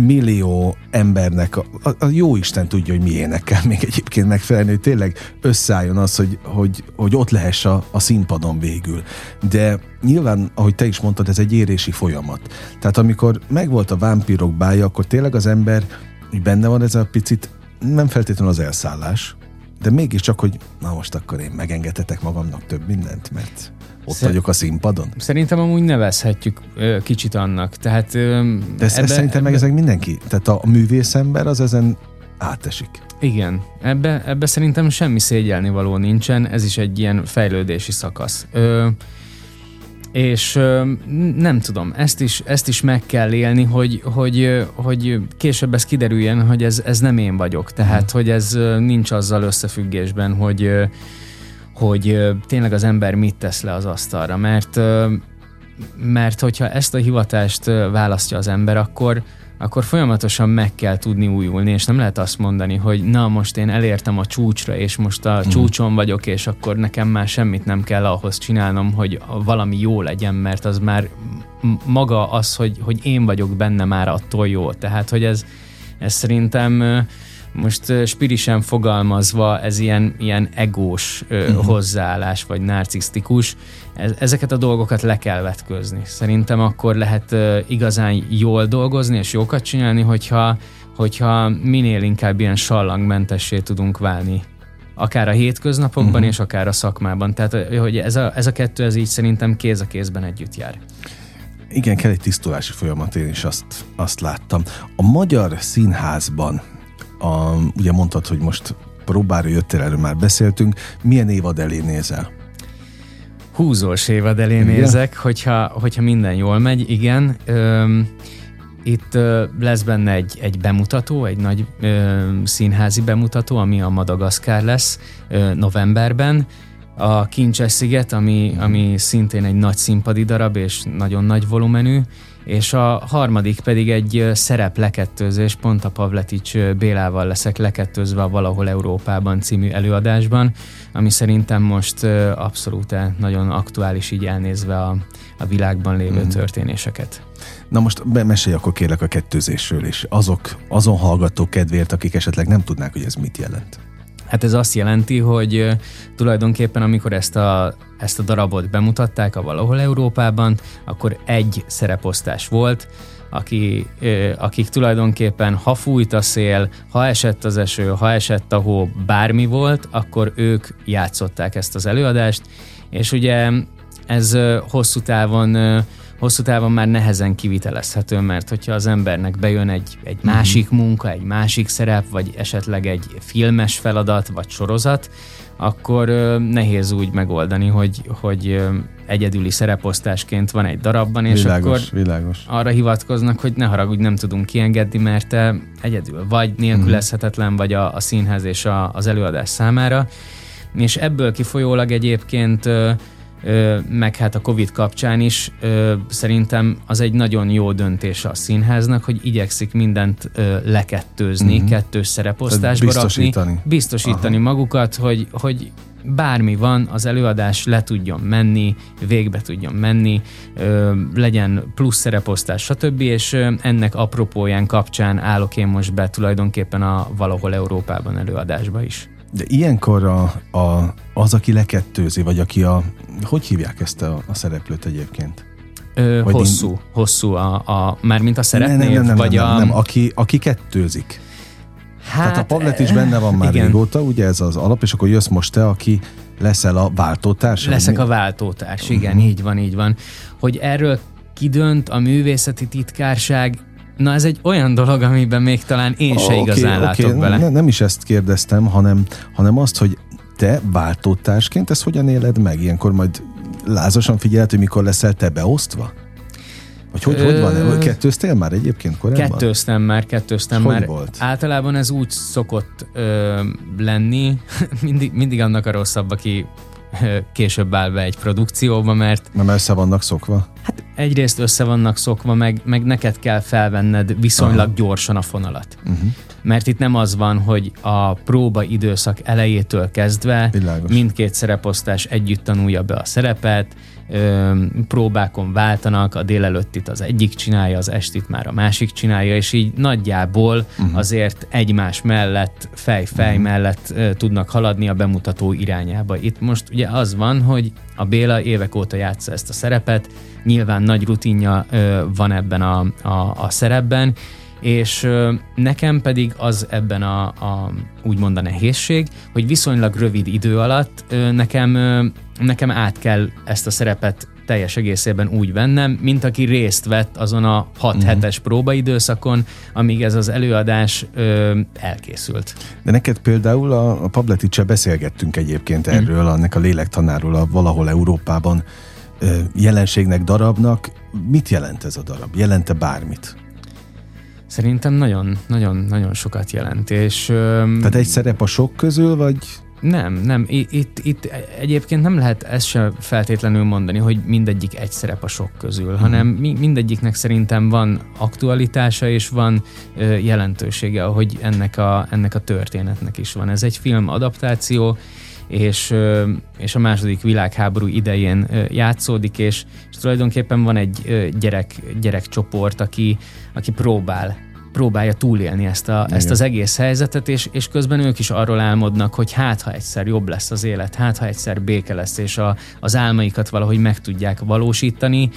millió embernek, a, a, a jó Isten tudja, hogy miének kell még egyébként megfelelni, hogy tényleg összeálljon az, hogy, hogy, hogy ott lehess a, a színpadon végül. De nyilván, ahogy te is mondtad, ez egy érési folyamat. Tehát amikor megvolt a vámpírok bája, akkor tényleg az ember, hogy benne van ez a picit, nem feltétlenül az elszállás, de mégiscsak, hogy na most akkor én megengedhetek magamnak több mindent, mert ott Szer- vagyok a színpadon. Szerintem amúgy nevezhetjük ö, kicsit annak. Tehát, ö, De ezt, ebbe, ezt szerintem ebbe... meg ezek mindenki. Tehát a, a az ezen átesik. Igen, ebbe, ebbe szerintem semmi szégyelni való nincsen, ez is egy ilyen fejlődési szakasz. Ö, és ö, nem tudom, ezt is, ezt is meg kell élni, hogy, hogy, hogy később ez kiderüljen, hogy ez, ez nem én vagyok. Tehát, hmm. hogy ez nincs azzal összefüggésben, hogy hogy tényleg az ember mit tesz le az asztalra, mert mert hogyha ezt a hivatást választja az ember, akkor, akkor folyamatosan meg kell tudni újulni, és nem lehet azt mondani, hogy na most én elértem a csúcsra, és most a mm. csúcson vagyok, és akkor nekem már semmit nem kell ahhoz csinálnom, hogy valami jó legyen, mert az már maga az, hogy, hogy én vagyok benne már attól jó. Tehát, hogy ez, ez szerintem most spirisen fogalmazva ez ilyen, ilyen egós uh-huh. hozzáállás, vagy narcisztikus. Ezeket a dolgokat le kell vetközni. Szerintem akkor lehet igazán jól dolgozni és jókat csinálni, hogyha, hogyha minél inkább ilyen sallangmentessé tudunk válni akár a hétköznapokban, uh-huh. és akár a szakmában. Tehát, hogy ez a, ez a kettő, ez így szerintem kéz a kézben együtt jár. Igen, kell egy tisztulási folyamat, én is azt, azt láttam. A magyar színházban a, ugye mondtad, hogy most próbára jöttél, erről már beszéltünk. Milyen évad elé nézel? Húzós évad elé igen? nézek, hogyha, hogyha minden jól megy, igen. Öm, itt ö, lesz benne egy, egy bemutató, egy nagy ö, színházi bemutató, ami a Madagaszkár lesz ö, novemberben. A Kincses sziget, ami, ami szintén egy nagy színpadi darab és nagyon nagy volumenű, és a harmadik pedig egy szerep lekettőzés, pont a Pavletics Bélával leszek lekettőzve a Valahol Európában című előadásban, ami szerintem most abszolút nagyon aktuális így elnézve a, a világban lévő mm. történéseket. Na most mesélj akkor kérlek a kettőzésről, és azok, azon hallgatók kedvéért, akik esetleg nem tudnák, hogy ez mit jelent. Hát ez azt jelenti, hogy tulajdonképpen amikor ezt a, ezt a darabot bemutatták a valahol Európában, akkor egy szereposztás volt, aki, akik tulajdonképpen ha fújt a szél, ha esett az eső, ha esett a hó, bármi volt, akkor ők játszották ezt az előadást, és ugye ez hosszú távon hosszú távon már nehezen kivitelezhető, mert hogyha az embernek bejön egy, egy mhm. másik munka, egy másik szerep, vagy esetleg egy filmes feladat, vagy sorozat, akkor ö, nehéz úgy megoldani, hogy, hogy ö, egyedüli szereposztásként van egy darabban, és világos, akkor világos. arra hivatkoznak, hogy ne haragudj, nem tudunk kiengedni, mert te egyedül vagy nélkülözhetetlen vagy a, a színház és a, az előadás számára. És ebből kifolyólag egyébként ö, meg hát a Covid kapcsán is szerintem az egy nagyon jó döntés a színháznak, hogy igyekszik mindent lekettőzni, uh-huh. kettős szereposztásba biztosítani. rakni, biztosítani Aha. magukat, hogy, hogy bármi van, az előadás le tudjon menni, végbe tudjon menni, ö, legyen plusz szereposztás, stb. És ö, ennek apropóján kapcsán állok én most be tulajdonképpen a valahol Európában előadásba is. De ilyenkor a, a, az, aki lekettőzi, vagy aki a... Hogy hívják ezt a, a szereplőt egyébként? Ö, hosszú, én... hosszú a, a, mármint a szerepnév, nem, nem, nem, vagy nem, a... Nem, aki, aki kettőzik. Hát, Tehát a Pavlet is benne van már igen. régóta, ugye ez az alap, és akkor jössz most te, aki leszel a váltótárs? Leszek a váltótárs, igen, uh-huh. így van, így van. Hogy erről kidönt a művészeti titkárság, Na ez egy olyan dolog, amiben még talán én se okay, igazán okay. látok bele. Ne, nem is ezt kérdeztem, hanem, hanem azt, hogy te váltótársként ezt hogyan éled meg? Ilyenkor majd lázasan figyelhet, hogy mikor leszel te beosztva? Vagy hogy, Ö... hogy van? Kettőztél már egyébként korábban? Kettőztem már, kettőztem már. volt? Általában ez úgy szokott ö, lenni, mindig, mindig annak a rosszabb, aki később áll be egy produkcióba, mert... Nem össze vannak szokva? Hát egyrészt össze vannak szokva, meg, meg neked kell felvenned viszonylag Aha. gyorsan a fonalat. Uh-huh. Mert itt nem az van, hogy a próba időszak elejétől kezdve Világos. mindkét szereposztás együtt tanulja be a szerepet, ö, próbákon váltanak, a délelőttit az egyik csinálja, az estit már a másik csinálja, és így nagyjából uh-huh. azért egymás mellett, fej-fej uh-huh. mellett ö, tudnak haladni a bemutató irányába. Itt most ugye az van, hogy a Béla évek óta játsza ezt a szerepet, nyilván nagy rutinja ö, van ebben a, a, a szerepben, és nekem pedig az ebben a, a úgymond a nehézség, hogy viszonylag rövid idő alatt nekem nekem át kell ezt a szerepet teljes egészében úgy vennem, mint aki részt vett azon a 6 uh-huh. hetes próbaidőszakon, amíg ez az előadás ö, elkészült. De neked például a, a Pableticsel beszélgettünk egyébként mhm. erről, uh-huh. annak a lélektanáról a valahol Európában ö, jelenségnek, darabnak. Mit jelent ez a darab? Jelente bármit? Szerintem nagyon, nagyon, nagyon sokat jelent. És, Tehát egy szerep a sok közül, vagy nem, nem. Itt, itt egyébként nem lehet ezt sem feltétlenül mondani, hogy mindegyik egy szerep a sok közül, hmm. hanem mindegyiknek szerintem van aktualitása és van jelentősége, ahogy ennek a, ennek a történetnek is van. Ez egy film adaptáció, és, és a második világháború idején játszódik, és, és tulajdonképpen van egy gyerek, gyerekcsoport, aki, aki próbál próbálja túlélni ezt, a, ezt az egész helyzetet, és, és közben ők is arról álmodnak, hogy hát ha egyszer jobb lesz az élet, hát ha egyszer béke lesz, és a, az álmaikat valahogy meg tudják valósítani,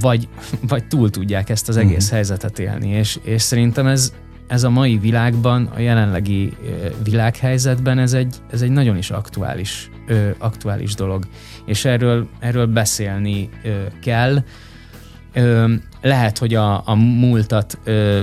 vagy, vagy túl tudják ezt az egész uh-huh. helyzetet élni. És, és szerintem ez, ez a mai világban, a jelenlegi világhelyzetben ez egy, ez egy nagyon is aktuális, aktuális dolog. És erről, erről beszélni kell. Lehet, hogy a, a múltat ö,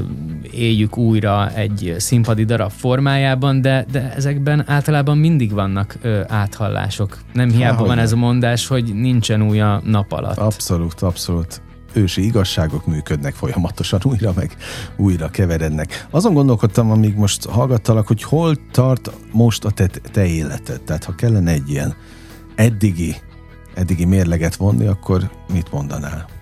éljük újra egy színpadi darab formájában, de, de ezekben általában mindig vannak ö, áthallások. Nem hiába Há, van ez a mondás, hogy nincsen új a nap alatt. Abszolút, abszolút ősi igazságok működnek folyamatosan, újra meg újra keverednek. Azon gondolkodtam, amíg most hallgattalak, hogy hol tart most a te, te életed. Tehát ha kellene egy ilyen eddigi, eddigi mérleget vonni, akkor mit mondanál?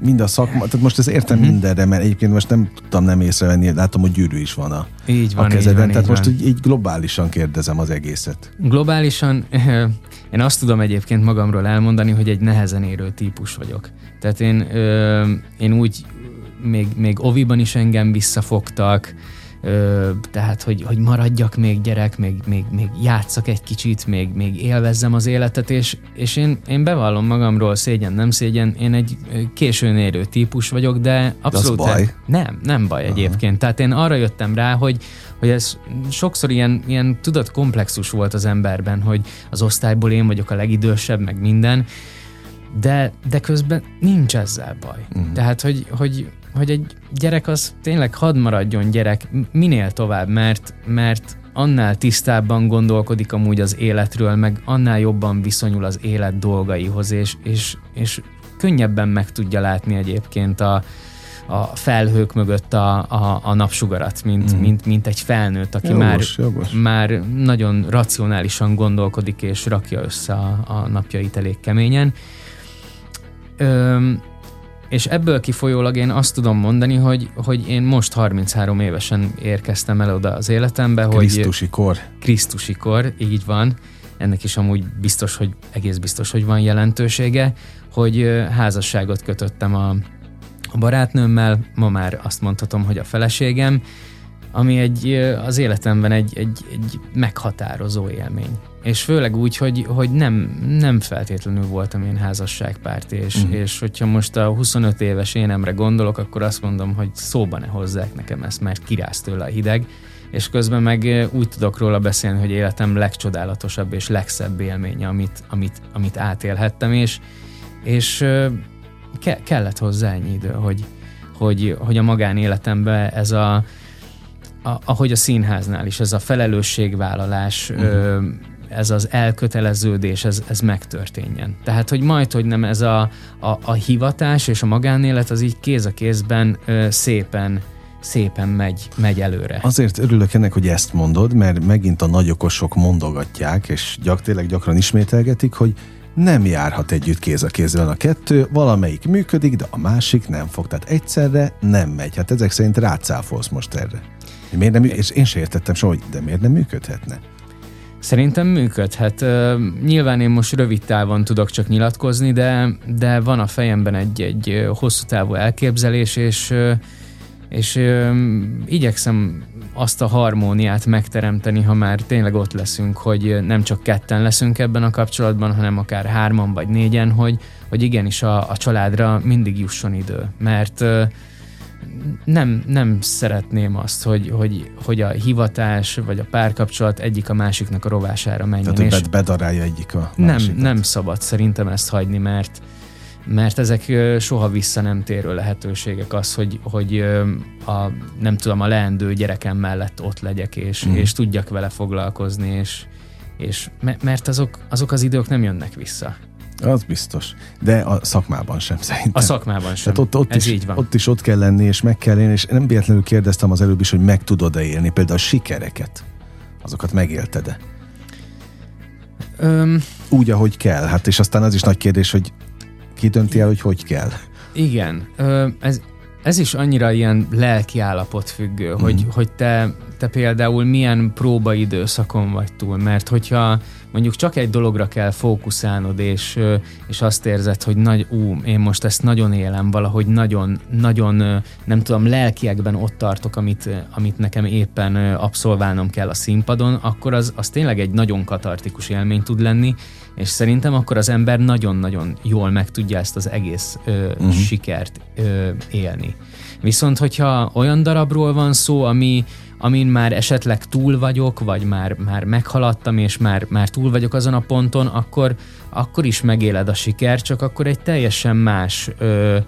Mind a szakma, tehát most ez értem uh-huh. mindenre, mert egyébként most nem tudtam nem észrevenni, látom, hogy gyűrű is van a, így van, a kezedben, így van, tehát így most van. Így, így globálisan kérdezem az egészet. Globálisan én azt tudom egyébként magamról elmondani, hogy egy nehezen érő típus vagyok. Tehát én, én úgy még, még oviban is engem visszafogtak, Ö, tehát, hogy, hogy maradjak még gyerek, még, még, még játszak egy kicsit, még, még élvezzem az életet, és, és én, én bevallom magamról, szégyen, nem szégyen, én egy későn érő típus vagyok, de abszolút... De baj? Nem, nem baj Aha. egyébként. Tehát én arra jöttem rá, hogy, hogy ez sokszor ilyen, ilyen tudat komplexus volt az emberben, hogy az osztályból én vagyok a legidősebb, meg minden, de, de közben nincs ezzel baj. Uh-huh. Tehát, hogy, hogy hogy egy gyerek az tényleg hadd maradjon gyerek minél tovább, mert, mert annál tisztábban gondolkodik amúgy az életről, meg annál jobban viszonyul az élet dolgaihoz, és, és, és könnyebben meg tudja látni egyébként a, a felhők mögött a, a, a napsugarat, mint, mm. mint, mint egy felnőtt, aki jogos, már, jogos. már nagyon racionálisan gondolkodik és rakja össze a, a napjait elég keményen. Öm, és ebből kifolyólag én azt tudom mondani, hogy, hogy én most 33 évesen érkeztem el oda az életembe, hogy... Krisztusi kor. Krisztusi kor, így van. Ennek is amúgy biztos, hogy egész biztos, hogy van jelentősége, hogy házasságot kötöttem a, a barátnőmmel, ma már azt mondhatom, hogy a feleségem, ami egy, az életemben egy, egy, egy meghatározó élmény. És főleg úgy, hogy, hogy nem, nem feltétlenül voltam én házasságpárt, és, uh-huh. és hogyha most a 25 éves énemre gondolok, akkor azt mondom, hogy szóba ne hozzák nekem ezt, mert kiráz tőle a hideg, és közben meg úgy tudok róla beszélni, hogy életem legcsodálatosabb és legszebb élménye, amit, amit, amit átélhettem, és, és ke- kellett hozzá ennyi idő, hogy, hogy, hogy a magánéletemben ez a, a, ahogy a színháznál is, ez a felelősségvállalás, uh-huh. ö, ez az elköteleződés, ez, ez megtörténjen. Tehát, hogy majd, hogy nem ez a, a, a hivatás és a magánélet az így kéz a kézben ö, szépen szépen megy, megy előre. Azért örülök ennek, hogy ezt mondod, mert megint a nagyokosok mondogatják, és gyak, tényleg gyakran ismételgetik, hogy nem járhat együtt kéz a kézben a kettő, valamelyik működik, de a másik nem fog. Tehát egyszerre nem megy. Hát ezek szerint rácáfolsz most erre. Miért nem, és én sem értettem soha, hogy de miért nem működhetne? Szerintem működhet. Nyilván én most rövid távon tudok csak nyilatkozni, de, de van a fejemben egy, egy hosszú távú elképzelés, és, és igyekszem azt a harmóniát megteremteni, ha már tényleg ott leszünk, hogy nem csak ketten leszünk ebben a kapcsolatban, hanem akár hárman vagy négyen, hogy, hogy igenis a, a családra mindig jusson idő. Mert nem, nem szeretném azt, hogy, hogy, hogy a hivatás vagy a párkapcsolat egyik a másiknak a rovására menjen. Tehát, hogy bedarálja egyik a Nem, nem szabad szerintem ezt hagyni, mert mert ezek soha vissza nem térő lehetőségek az, hogy, hogy a, nem tudom, a leendő gyerekem mellett ott legyek, és, mm. és tudjak vele foglalkozni, és, és mert azok, azok az idők nem jönnek vissza. Az biztos. De a szakmában sem szerintem. A szakmában sem. Tehát ott, ott, Ez is, így van. ott is ott kell lenni, és meg kell élni, és nem véletlenül kérdeztem az előbb is, hogy meg tudod-e élni, például a sikereket. Azokat megélted-e? Öm... Úgy, ahogy kell. Hát és aztán az is nagy kérdés, hogy ki dönti el, hogy hogy kell. Igen. Ö, ez, ez is annyira ilyen lelki állapot függő, mm. hogy, hogy te, te például milyen próbaidőszakon vagy túl, mert hogyha mondjuk csak egy dologra kell fókuszálnod, és, és azt érzed, hogy nagy, ú, én most ezt nagyon élem, valahogy nagyon, nagyon, nem tudom, lelkiekben ott tartok, amit, amit nekem éppen abszolválnom kell a színpadon, akkor az, az tényleg egy nagyon katartikus élmény tud lenni, és szerintem akkor az ember nagyon-nagyon jól meg tudja ezt az egész ö, uh-huh. sikert ö, élni. Viszont, hogyha olyan darabról van szó, ami, amin már esetleg túl vagyok, vagy már, már meghaladtam, és már, már túl vagyok azon a ponton, akkor, akkor is megéled a siker, csak akkor egy teljesen más ö,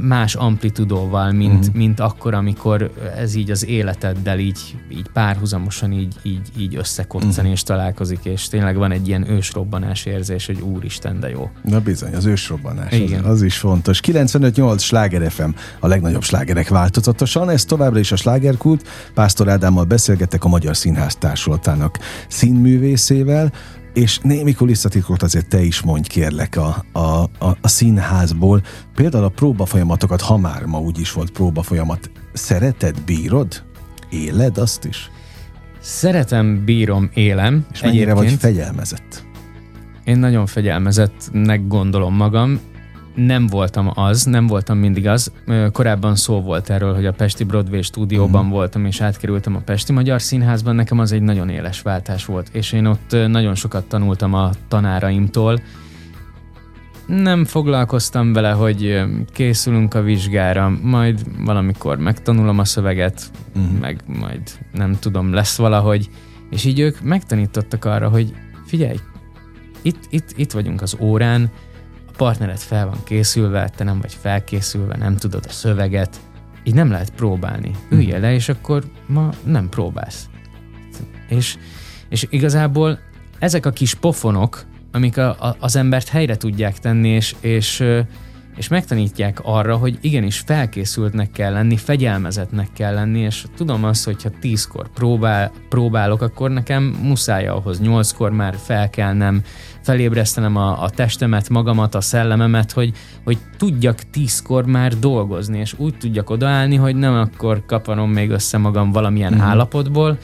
más amplitudóval, mint, uh-huh. mint akkor, amikor ez így az életeddel így, így párhuzamosan így, így, így összekoccan uh-huh. és találkozik, és tényleg van egy ilyen ősrobbanás érzés, hogy úristen, de jó. Na bizony, az ősrobbanás, Igen. Az, az is fontos. 95-8 Sláger FM, a legnagyobb slágerek változatosan, ez továbbra is a slágerkult. Pásztor Ádámmal beszélgetek a Magyar Színház Társulatának színművészével, és némi kulisszatitkot azért te is mondj kérlek a, a, a, a színházból. Például a próbafolyamatokat, ha már ma úgy is volt próbafolyamat, szereted, bírod? Éled azt is? Szeretem, bírom, élem. És mennyire egyébként. vagy fegyelmezett? Én nagyon fegyelmezettnek gondolom magam nem voltam az, nem voltam mindig az. Korábban szó volt erről, hogy a Pesti Broadway stúdióban uh-huh. voltam, és átkerültem a Pesti Magyar Színházban. Nekem az egy nagyon éles váltás volt, és én ott nagyon sokat tanultam a tanáraimtól. Nem foglalkoztam vele, hogy készülünk a vizsgára, majd valamikor megtanulom a szöveget, uh-huh. meg majd nem tudom, lesz valahogy. És így ők megtanítottak arra, hogy figyelj, itt, itt, itt vagyunk az órán, partnered fel van készülve, te nem vagy felkészülve, nem tudod a szöveget, így nem lehet próbálni. Üljél le, és akkor ma nem próbálsz. És, és igazából ezek a kis pofonok, amik a, a, az embert helyre tudják tenni, és, és, és megtanítják arra, hogy igenis felkészültnek kell lenni, fegyelmezetnek kell lenni, és tudom azt, hogyha tízkor próbál, próbálok, akkor nekem muszáj ahhoz nyolckor már fel kell nem felébresztenem a, a testemet, magamat, a szellememet, hogy, hogy tudjak tízkor már dolgozni, és úgy tudjak odaállni, hogy nem akkor kaparom még össze magam valamilyen mm. állapotból,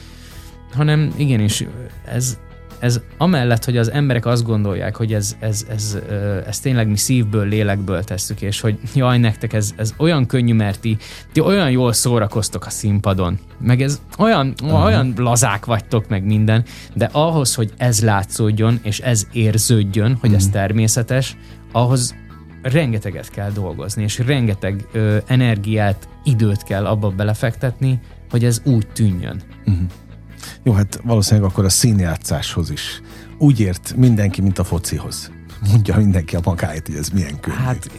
hanem igenis ez, ez amellett, hogy az emberek azt gondolják, hogy ez, ez, ez, ez, ez tényleg mi szívből, lélekből tesszük, és hogy jaj, nektek ez, ez olyan könnyű, mert ti, ti olyan jól szórakoztok a színpadon, meg ez olyan, uh-huh. olyan lazák vagytok, meg minden, de ahhoz, hogy ez látszódjon, és ez érződjön, hogy uh-huh. ez mhm. természetes, ahhoz rengeteget kell dolgozni, és rengeteg ö, energiát, időt kell abba belefektetni, hogy ez úgy tűnjön. Uh-huh. Jó, hát valószínűleg akkor a színjátszáshoz is. Úgy ért mindenki, mint a focihoz. Mondja mindenki a magáit, hogy ez milyen könnyű. Hát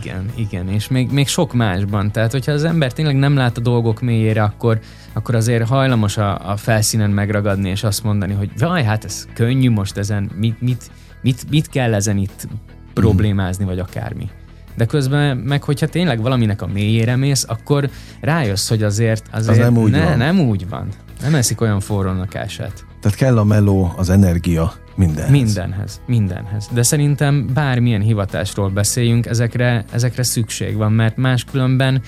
igen, igen, és még, még sok másban. Tehát, hogyha az ember tényleg nem lát a dolgok mélyére, akkor, akkor azért hajlamos a, a felszínen megragadni, és azt mondani, hogy vaj, hát ez könnyű most ezen, mit, mit, mit, mit kell ezen itt problémázni, vagy akármi. De közben meg, hogyha tényleg valaminek a mélyére mész, akkor rájössz, hogy azért, azért az nem úgy ne, van. nem úgy van. Nem eszik olyan forrónak ását. Tehát kell a meló, az energia mindenhez. Mindenhez, mindenhez. De szerintem bármilyen hivatásról beszéljünk, ezekre, ezekre szükség van, mert máskülönben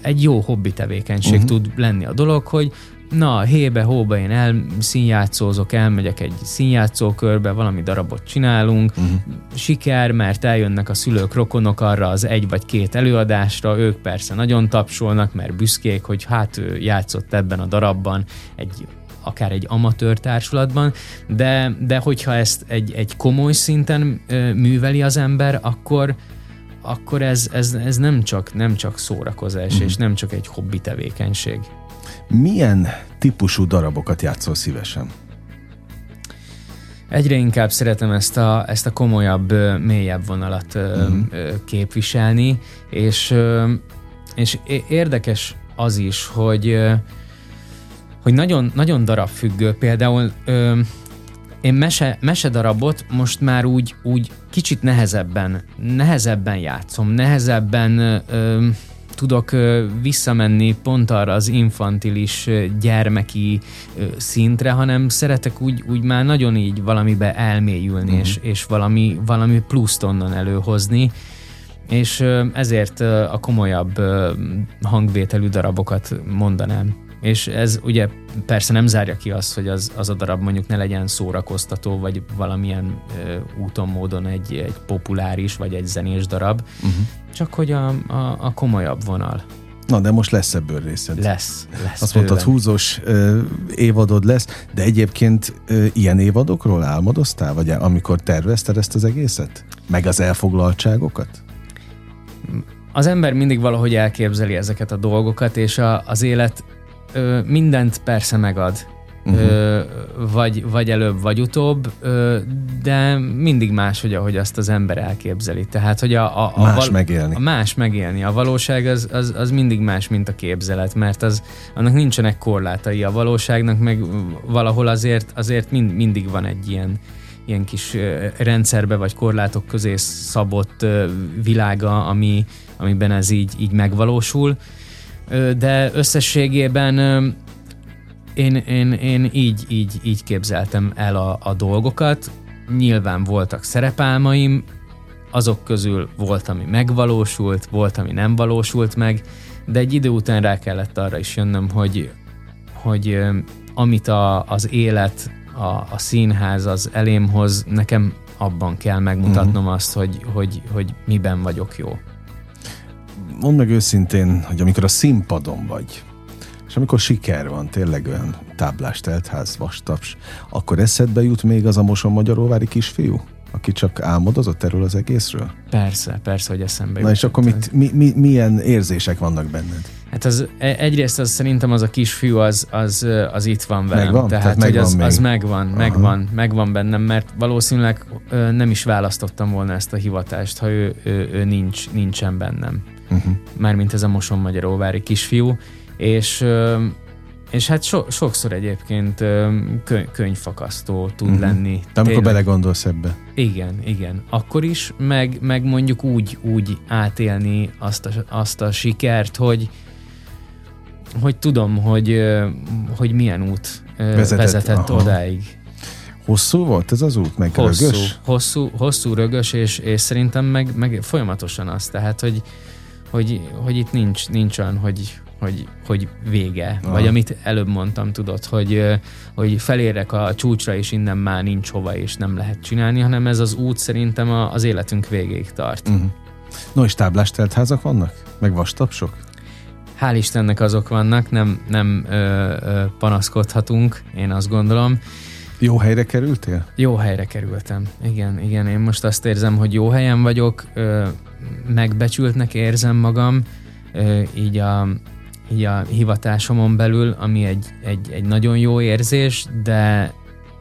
egy jó hobbi tevékenység uh-huh. tud lenni a dolog, hogy na, hébe, hóba én elszínjátszózok, elmegyek egy színjátszókörbe, valami darabot csinálunk, uh-huh. siker, mert eljönnek a szülők, rokonok arra az egy vagy két előadásra, ők persze nagyon tapsolnak, mert büszkék, hogy hát ő játszott ebben a darabban egy akár egy amatőr társulatban, de, de hogyha ezt egy, egy komoly szinten ö, műveli az ember, akkor, akkor ez, ez, ez nem, csak, nem csak szórakozás, mm. és nem csak egy hobbi tevékenység. Milyen típusú darabokat játszol szívesen? Egyre inkább szeretem ezt a, ezt a komolyabb, mélyebb vonalat mm. képviselni, és, és érdekes az is, hogy hogy nagyon, nagyon darabfüggő. Például én mese, mesedarabot most már úgy, úgy kicsit nehezebben, nehezebben játszom, nehezebben ö, tudok visszamenni pont arra az infantilis, gyermeki szintre, hanem szeretek úgy, úgy már nagyon így valamibe elmélyülni, mm. és, és valami, valami pluszt onnan előhozni, és ezért a komolyabb hangvételű darabokat mondanám. És ez ugye persze nem zárja ki azt, hogy az, az a darab mondjuk ne legyen szórakoztató, vagy valamilyen ö, úton, módon egy, egy populáris, vagy egy zenés darab, uh-huh. Csak hogy a, a, a komolyabb vonal. Na, de most lesz ebből részed. Lesz, lesz. Azt mondtad, húzós ö, évadod lesz, de egyébként ö, ilyen évadokról álmodoztál, vagy amikor tervezted ezt az egészet? Meg az elfoglaltságokat? Az ember mindig valahogy elképzeli ezeket a dolgokat, és a, az élet ö, mindent persze megad, uh-huh. vagy, vagy előbb, vagy utóbb, de mindig más, hogy ahogy azt az ember elképzeli. Tehát, hogy a, a, a más val- megélni. A más megélni. A valóság az, az, az mindig más, mint a képzelet, mert az, annak nincsenek korlátai. A valóságnak meg valahol azért, azért mind, mindig van egy ilyen, ilyen kis rendszerbe vagy korlátok közé szabott világa, ami, amiben ez így, így megvalósul de összességében én, én, én így, így, így képzeltem el a, a dolgokat. Nyilván voltak szerepálmaim, azok közül volt, ami megvalósult, volt, ami nem valósult meg, de egy idő után rá kellett arra is jönnöm, hogy, hogy amit a, az élet, a, a színház az elém hoz, nekem abban kell megmutatnom uh-huh. azt, hogy, hogy, hogy miben vagyok jó mondd meg őszintén, hogy amikor a színpadon vagy, és amikor siker van, tényleg olyan táblás, teltház, vastaps, akkor eszedbe jut még az a moson magyaróvári kisfiú? aki csak álmodozott erről az egészről? Persze, persze, hogy eszembe Na és akkor mit, mi, mi, milyen érzések vannak benned? Hát az, e, egyrészt az szerintem az a kisfiú az, az, az itt van velem. Megvan? Tehát, Tehát megvan hogy az, még. az megvan, Aha. megvan, megvan bennem, mert valószínűleg nem is választottam volna ezt a hivatást, ha ő, ő, ő nincs, nincsen bennem uh-huh. mármint ez a Moson Magyaróvári kisfiú, és és hát so, sokszor egyébként köny- könyvfakasztó tud uh-huh. lenni. De amikor belegondolsz ebbe. Igen, igen. Akkor is, meg, meg mondjuk úgy, úgy átélni azt a, azt a sikert, hogy, hogy tudom, hogy, hogy milyen út vezetett, vezetett odáig. Hosszú volt ez az út, meg hosszú, rögös? Hosszú, hosszú, rögös, és, és szerintem meg, meg folyamatosan az, tehát, hogy, hogy, hogy itt nincs, nincs olyan, hogy, hogy, hogy vége. Aha. Vagy amit előbb mondtam, tudod, hogy, hogy felérek a csúcsra, és innen már nincs hova, és nem lehet csinálni, hanem ez az út szerintem az életünk végéig tart. Uh-huh. No, és táblástelt házak vannak? Meg vastapsok? Hál' Istennek azok vannak, nem, nem ö, ö, panaszkodhatunk, én azt gondolom. Jó helyre kerültél? Jó helyre kerültem, igen, igen. Én most azt érzem, hogy jó helyen vagyok, ö, megbecsültnek érzem magam, ö, így a, így a hivatásomon belül, ami egy, egy, egy nagyon jó érzés, de,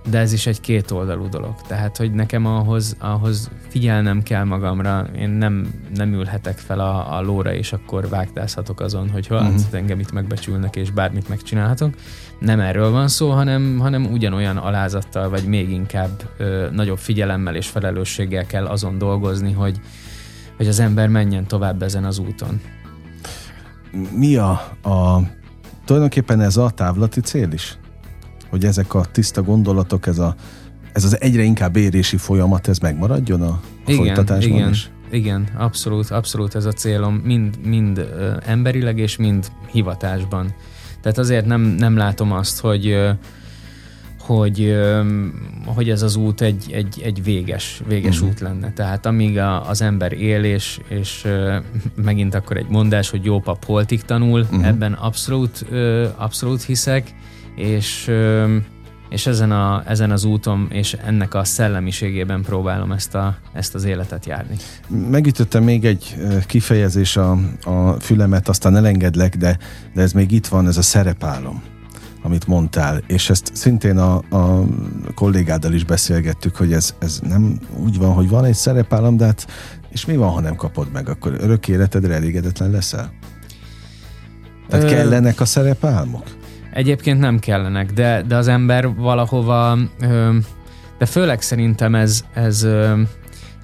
de ez is egy kétoldalú dolog. Tehát, hogy nekem ahhoz, ahhoz figyelnem kell magamra, én nem, nem ülhetek fel a, a lóra, és akkor vágtázhatok azon, hogy ha uh-huh. engem itt megbecsülnek, és bármit megcsinálhatok. Nem erről van szó, hanem, hanem ugyanolyan alázattal, vagy még inkább ö, nagyobb figyelemmel és felelősséggel kell azon dolgozni, hogy, hogy az ember menjen tovább ezen az úton mi a, a tulajdonképpen ez a távlati cél is? Hogy ezek a tiszta gondolatok, ez, a, ez az egyre inkább érési folyamat, ez megmaradjon a, a igen, folytatásban igen, is? Igen, abszolút, abszolút ez a célom, mind, mind emberileg és mind hivatásban. Tehát azért nem, nem látom azt, hogy hogy, hogy ez az út egy, egy, egy véges, véges uh-huh. út lenne. Tehát amíg a, az ember él, és, és megint akkor egy mondás, hogy jó pap holtig tanul, uh-huh. ebben abszolút, abszolút hiszek, és és ezen, a, ezen az úton és ennek a szellemiségében próbálom ezt, a, ezt az életet járni. Megütöttem még egy kifejezés a, a fülemet, aztán elengedlek, de, de ez még itt van, ez a szerepálom amit mondtál, és ezt szintén a, a kollégáddal is beszélgettük, hogy ez, ez nem úgy van, hogy van egy szerepállam, de hát és mi van, ha nem kapod meg, akkor örök életedre elégedetlen leszel? Tehát Ö... kellenek a szerepálmok? Egyébként nem kellenek, de, de az ember valahova, de főleg szerintem ez, ez,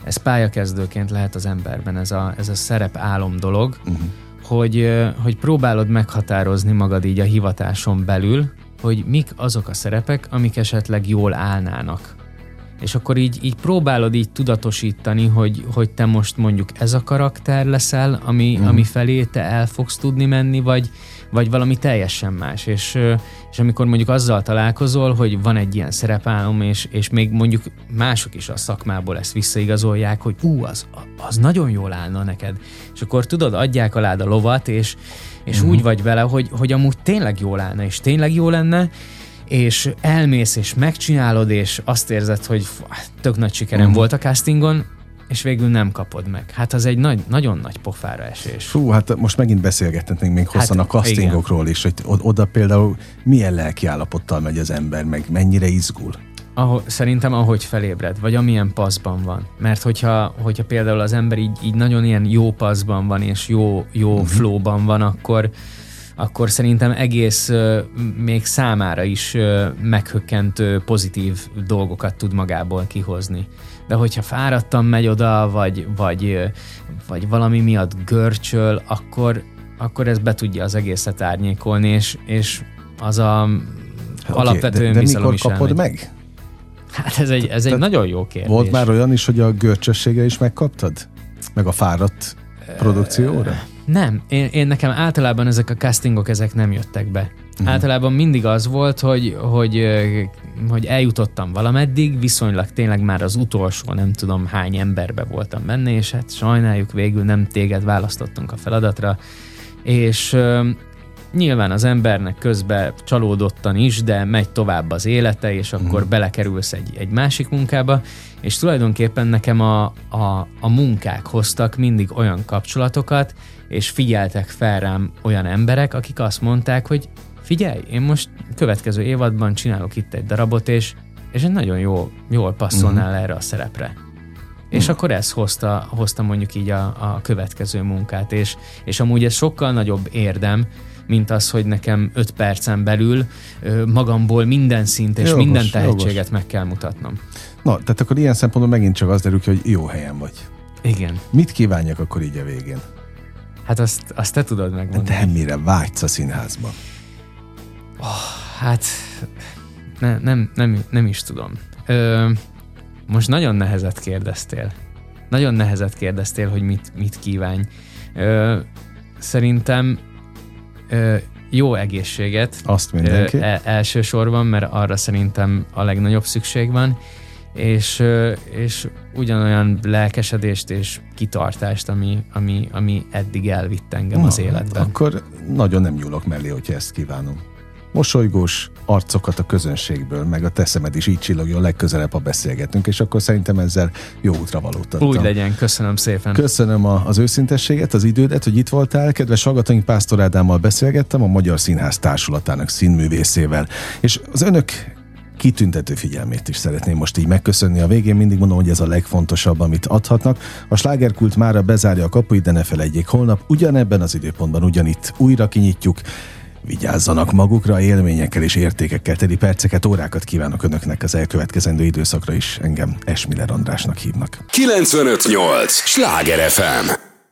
ez pályakezdőként lehet az emberben, ez a, ez a szerepálom dolog, uh-huh hogy, hogy próbálod meghatározni magad így a hivatáson belül, hogy mik azok a szerepek, amik esetleg jól állnának. És akkor így, így próbálod így tudatosítani, hogy, hogy te most mondjuk ez a karakter leszel, ami, mm. ami felé te el fogsz tudni menni, vagy, vagy valami teljesen más. És, és amikor mondjuk azzal találkozol, hogy van egy ilyen szerepálom, és, és még mondjuk mások is a szakmából ezt visszaigazolják, hogy ú, az, az nagyon jól állna neked. És akkor tudod, adják alá a lovat, és, és uh-huh. úgy vagy vele, hogy, hogy amúgy tényleg jól állna, és tényleg jó lenne, és elmész, és megcsinálod, és azt érzed, hogy tök nagy sikerem uh-huh. volt a castingon, és végül nem kapod meg. Hát az egy nagy, nagyon nagy pofára esés. Fú, hát most megint beszélgethetünk még hosszan hát, a castingokról igen. is, hogy oda például milyen lelki állapottal megy az ember, meg mennyire izgul. Ahol, szerintem ahogy felébred, vagy amilyen paszban van. Mert hogyha, hogyha például az ember így, így nagyon ilyen jó paszban van, és jó, jó uh-huh. flowban van, akkor, akkor szerintem egész még számára is meghökkentő pozitív dolgokat tud magából kihozni de hogyha fáradtan megy oda, vagy, vagy, vagy valami miatt görcsöl, akkor, akkor ez be tudja az egészet árnyékolni, és, és az a okay, alapvető de, de mikor kapod meg? Hát ez egy, ez egy nagyon jó kérdés. Volt már olyan is, hogy a görcsösségre is megkaptad? Meg a fáradt produkcióra? Nem, én, én nekem általában ezek a castingok ezek nem jöttek be. Uh-huh. Általában mindig az volt, hogy, hogy, hogy eljutottam valameddig, viszonylag tényleg már az utolsó nem tudom hány emberbe voltam benne, és hát sajnáljuk végül nem téged választottunk a feladatra, és nyilván az embernek közben csalódottan is, de megy tovább az élete, és akkor uh-huh. belekerülsz egy, egy másik munkába, és tulajdonképpen nekem a, a, a munkák hoztak mindig olyan kapcsolatokat, és figyeltek fel rám olyan emberek, akik azt mondták, hogy figyelj, én most következő évadban csinálok itt egy darabot, és, és nagyon jó, jól passzolnál uh-huh. erre a szerepre. És uh-huh. akkor ez hozta, hozta mondjuk így a, a következő munkát, és, és amúgy ez sokkal nagyobb érdem, mint az, hogy nekem 5 percen belül magamból minden szint és jogos, minden tehetséget jogos. meg kell mutatnom. Na, tehát akkor ilyen szempontból megint csak az derül ki, hogy jó helyen vagy. Igen. Mit kívánjak akkor így a végén? Hát azt, azt te tudod megmondani. De mire vágysz a színházban? Oh, hát ne, nem, nem, nem is tudom. Ö, most nagyon nehezet kérdeztél. Nagyon nehezet kérdeztél, hogy mit, mit kívánj. Ö, szerintem ö, jó egészséget. Azt mindenki. Ö, e, elsősorban, mert arra szerintem a legnagyobb szükség van és, és ugyanolyan lelkesedést és kitartást, ami, ami, ami eddig elvitt engem Na, az életben. Akkor nagyon nem nyúlok mellé, hogyha ezt kívánom. Mosolygós arcokat a közönségből, meg a teszemed is így csillogjon legközelebb, ha beszélgetünk, és akkor szerintem ezzel jó útra valót Úgy legyen, köszönöm szépen. Köszönöm a, az őszintességet, az idődet, hogy itt voltál. Kedves hallgatóink, Pásztor Ádámmal beszélgettem, a Magyar Színház Társulatának színművészével. És az önök kitüntető figyelmét is szeretném most így megköszönni. A végén mindig mondom, hogy ez a legfontosabb, amit adhatnak. A slágerkult mára bezárja a kapuit, de ne felejtjék, holnap ugyanebben az időpontban ugyanitt újra kinyitjuk. Vigyázzanak magukra, élményekkel és értékekkel teli perceket, órákat kívánok Önöknek az elkövetkezendő időszakra is. Engem Esmiller Andrásnak hívnak. 958! Sláger FM!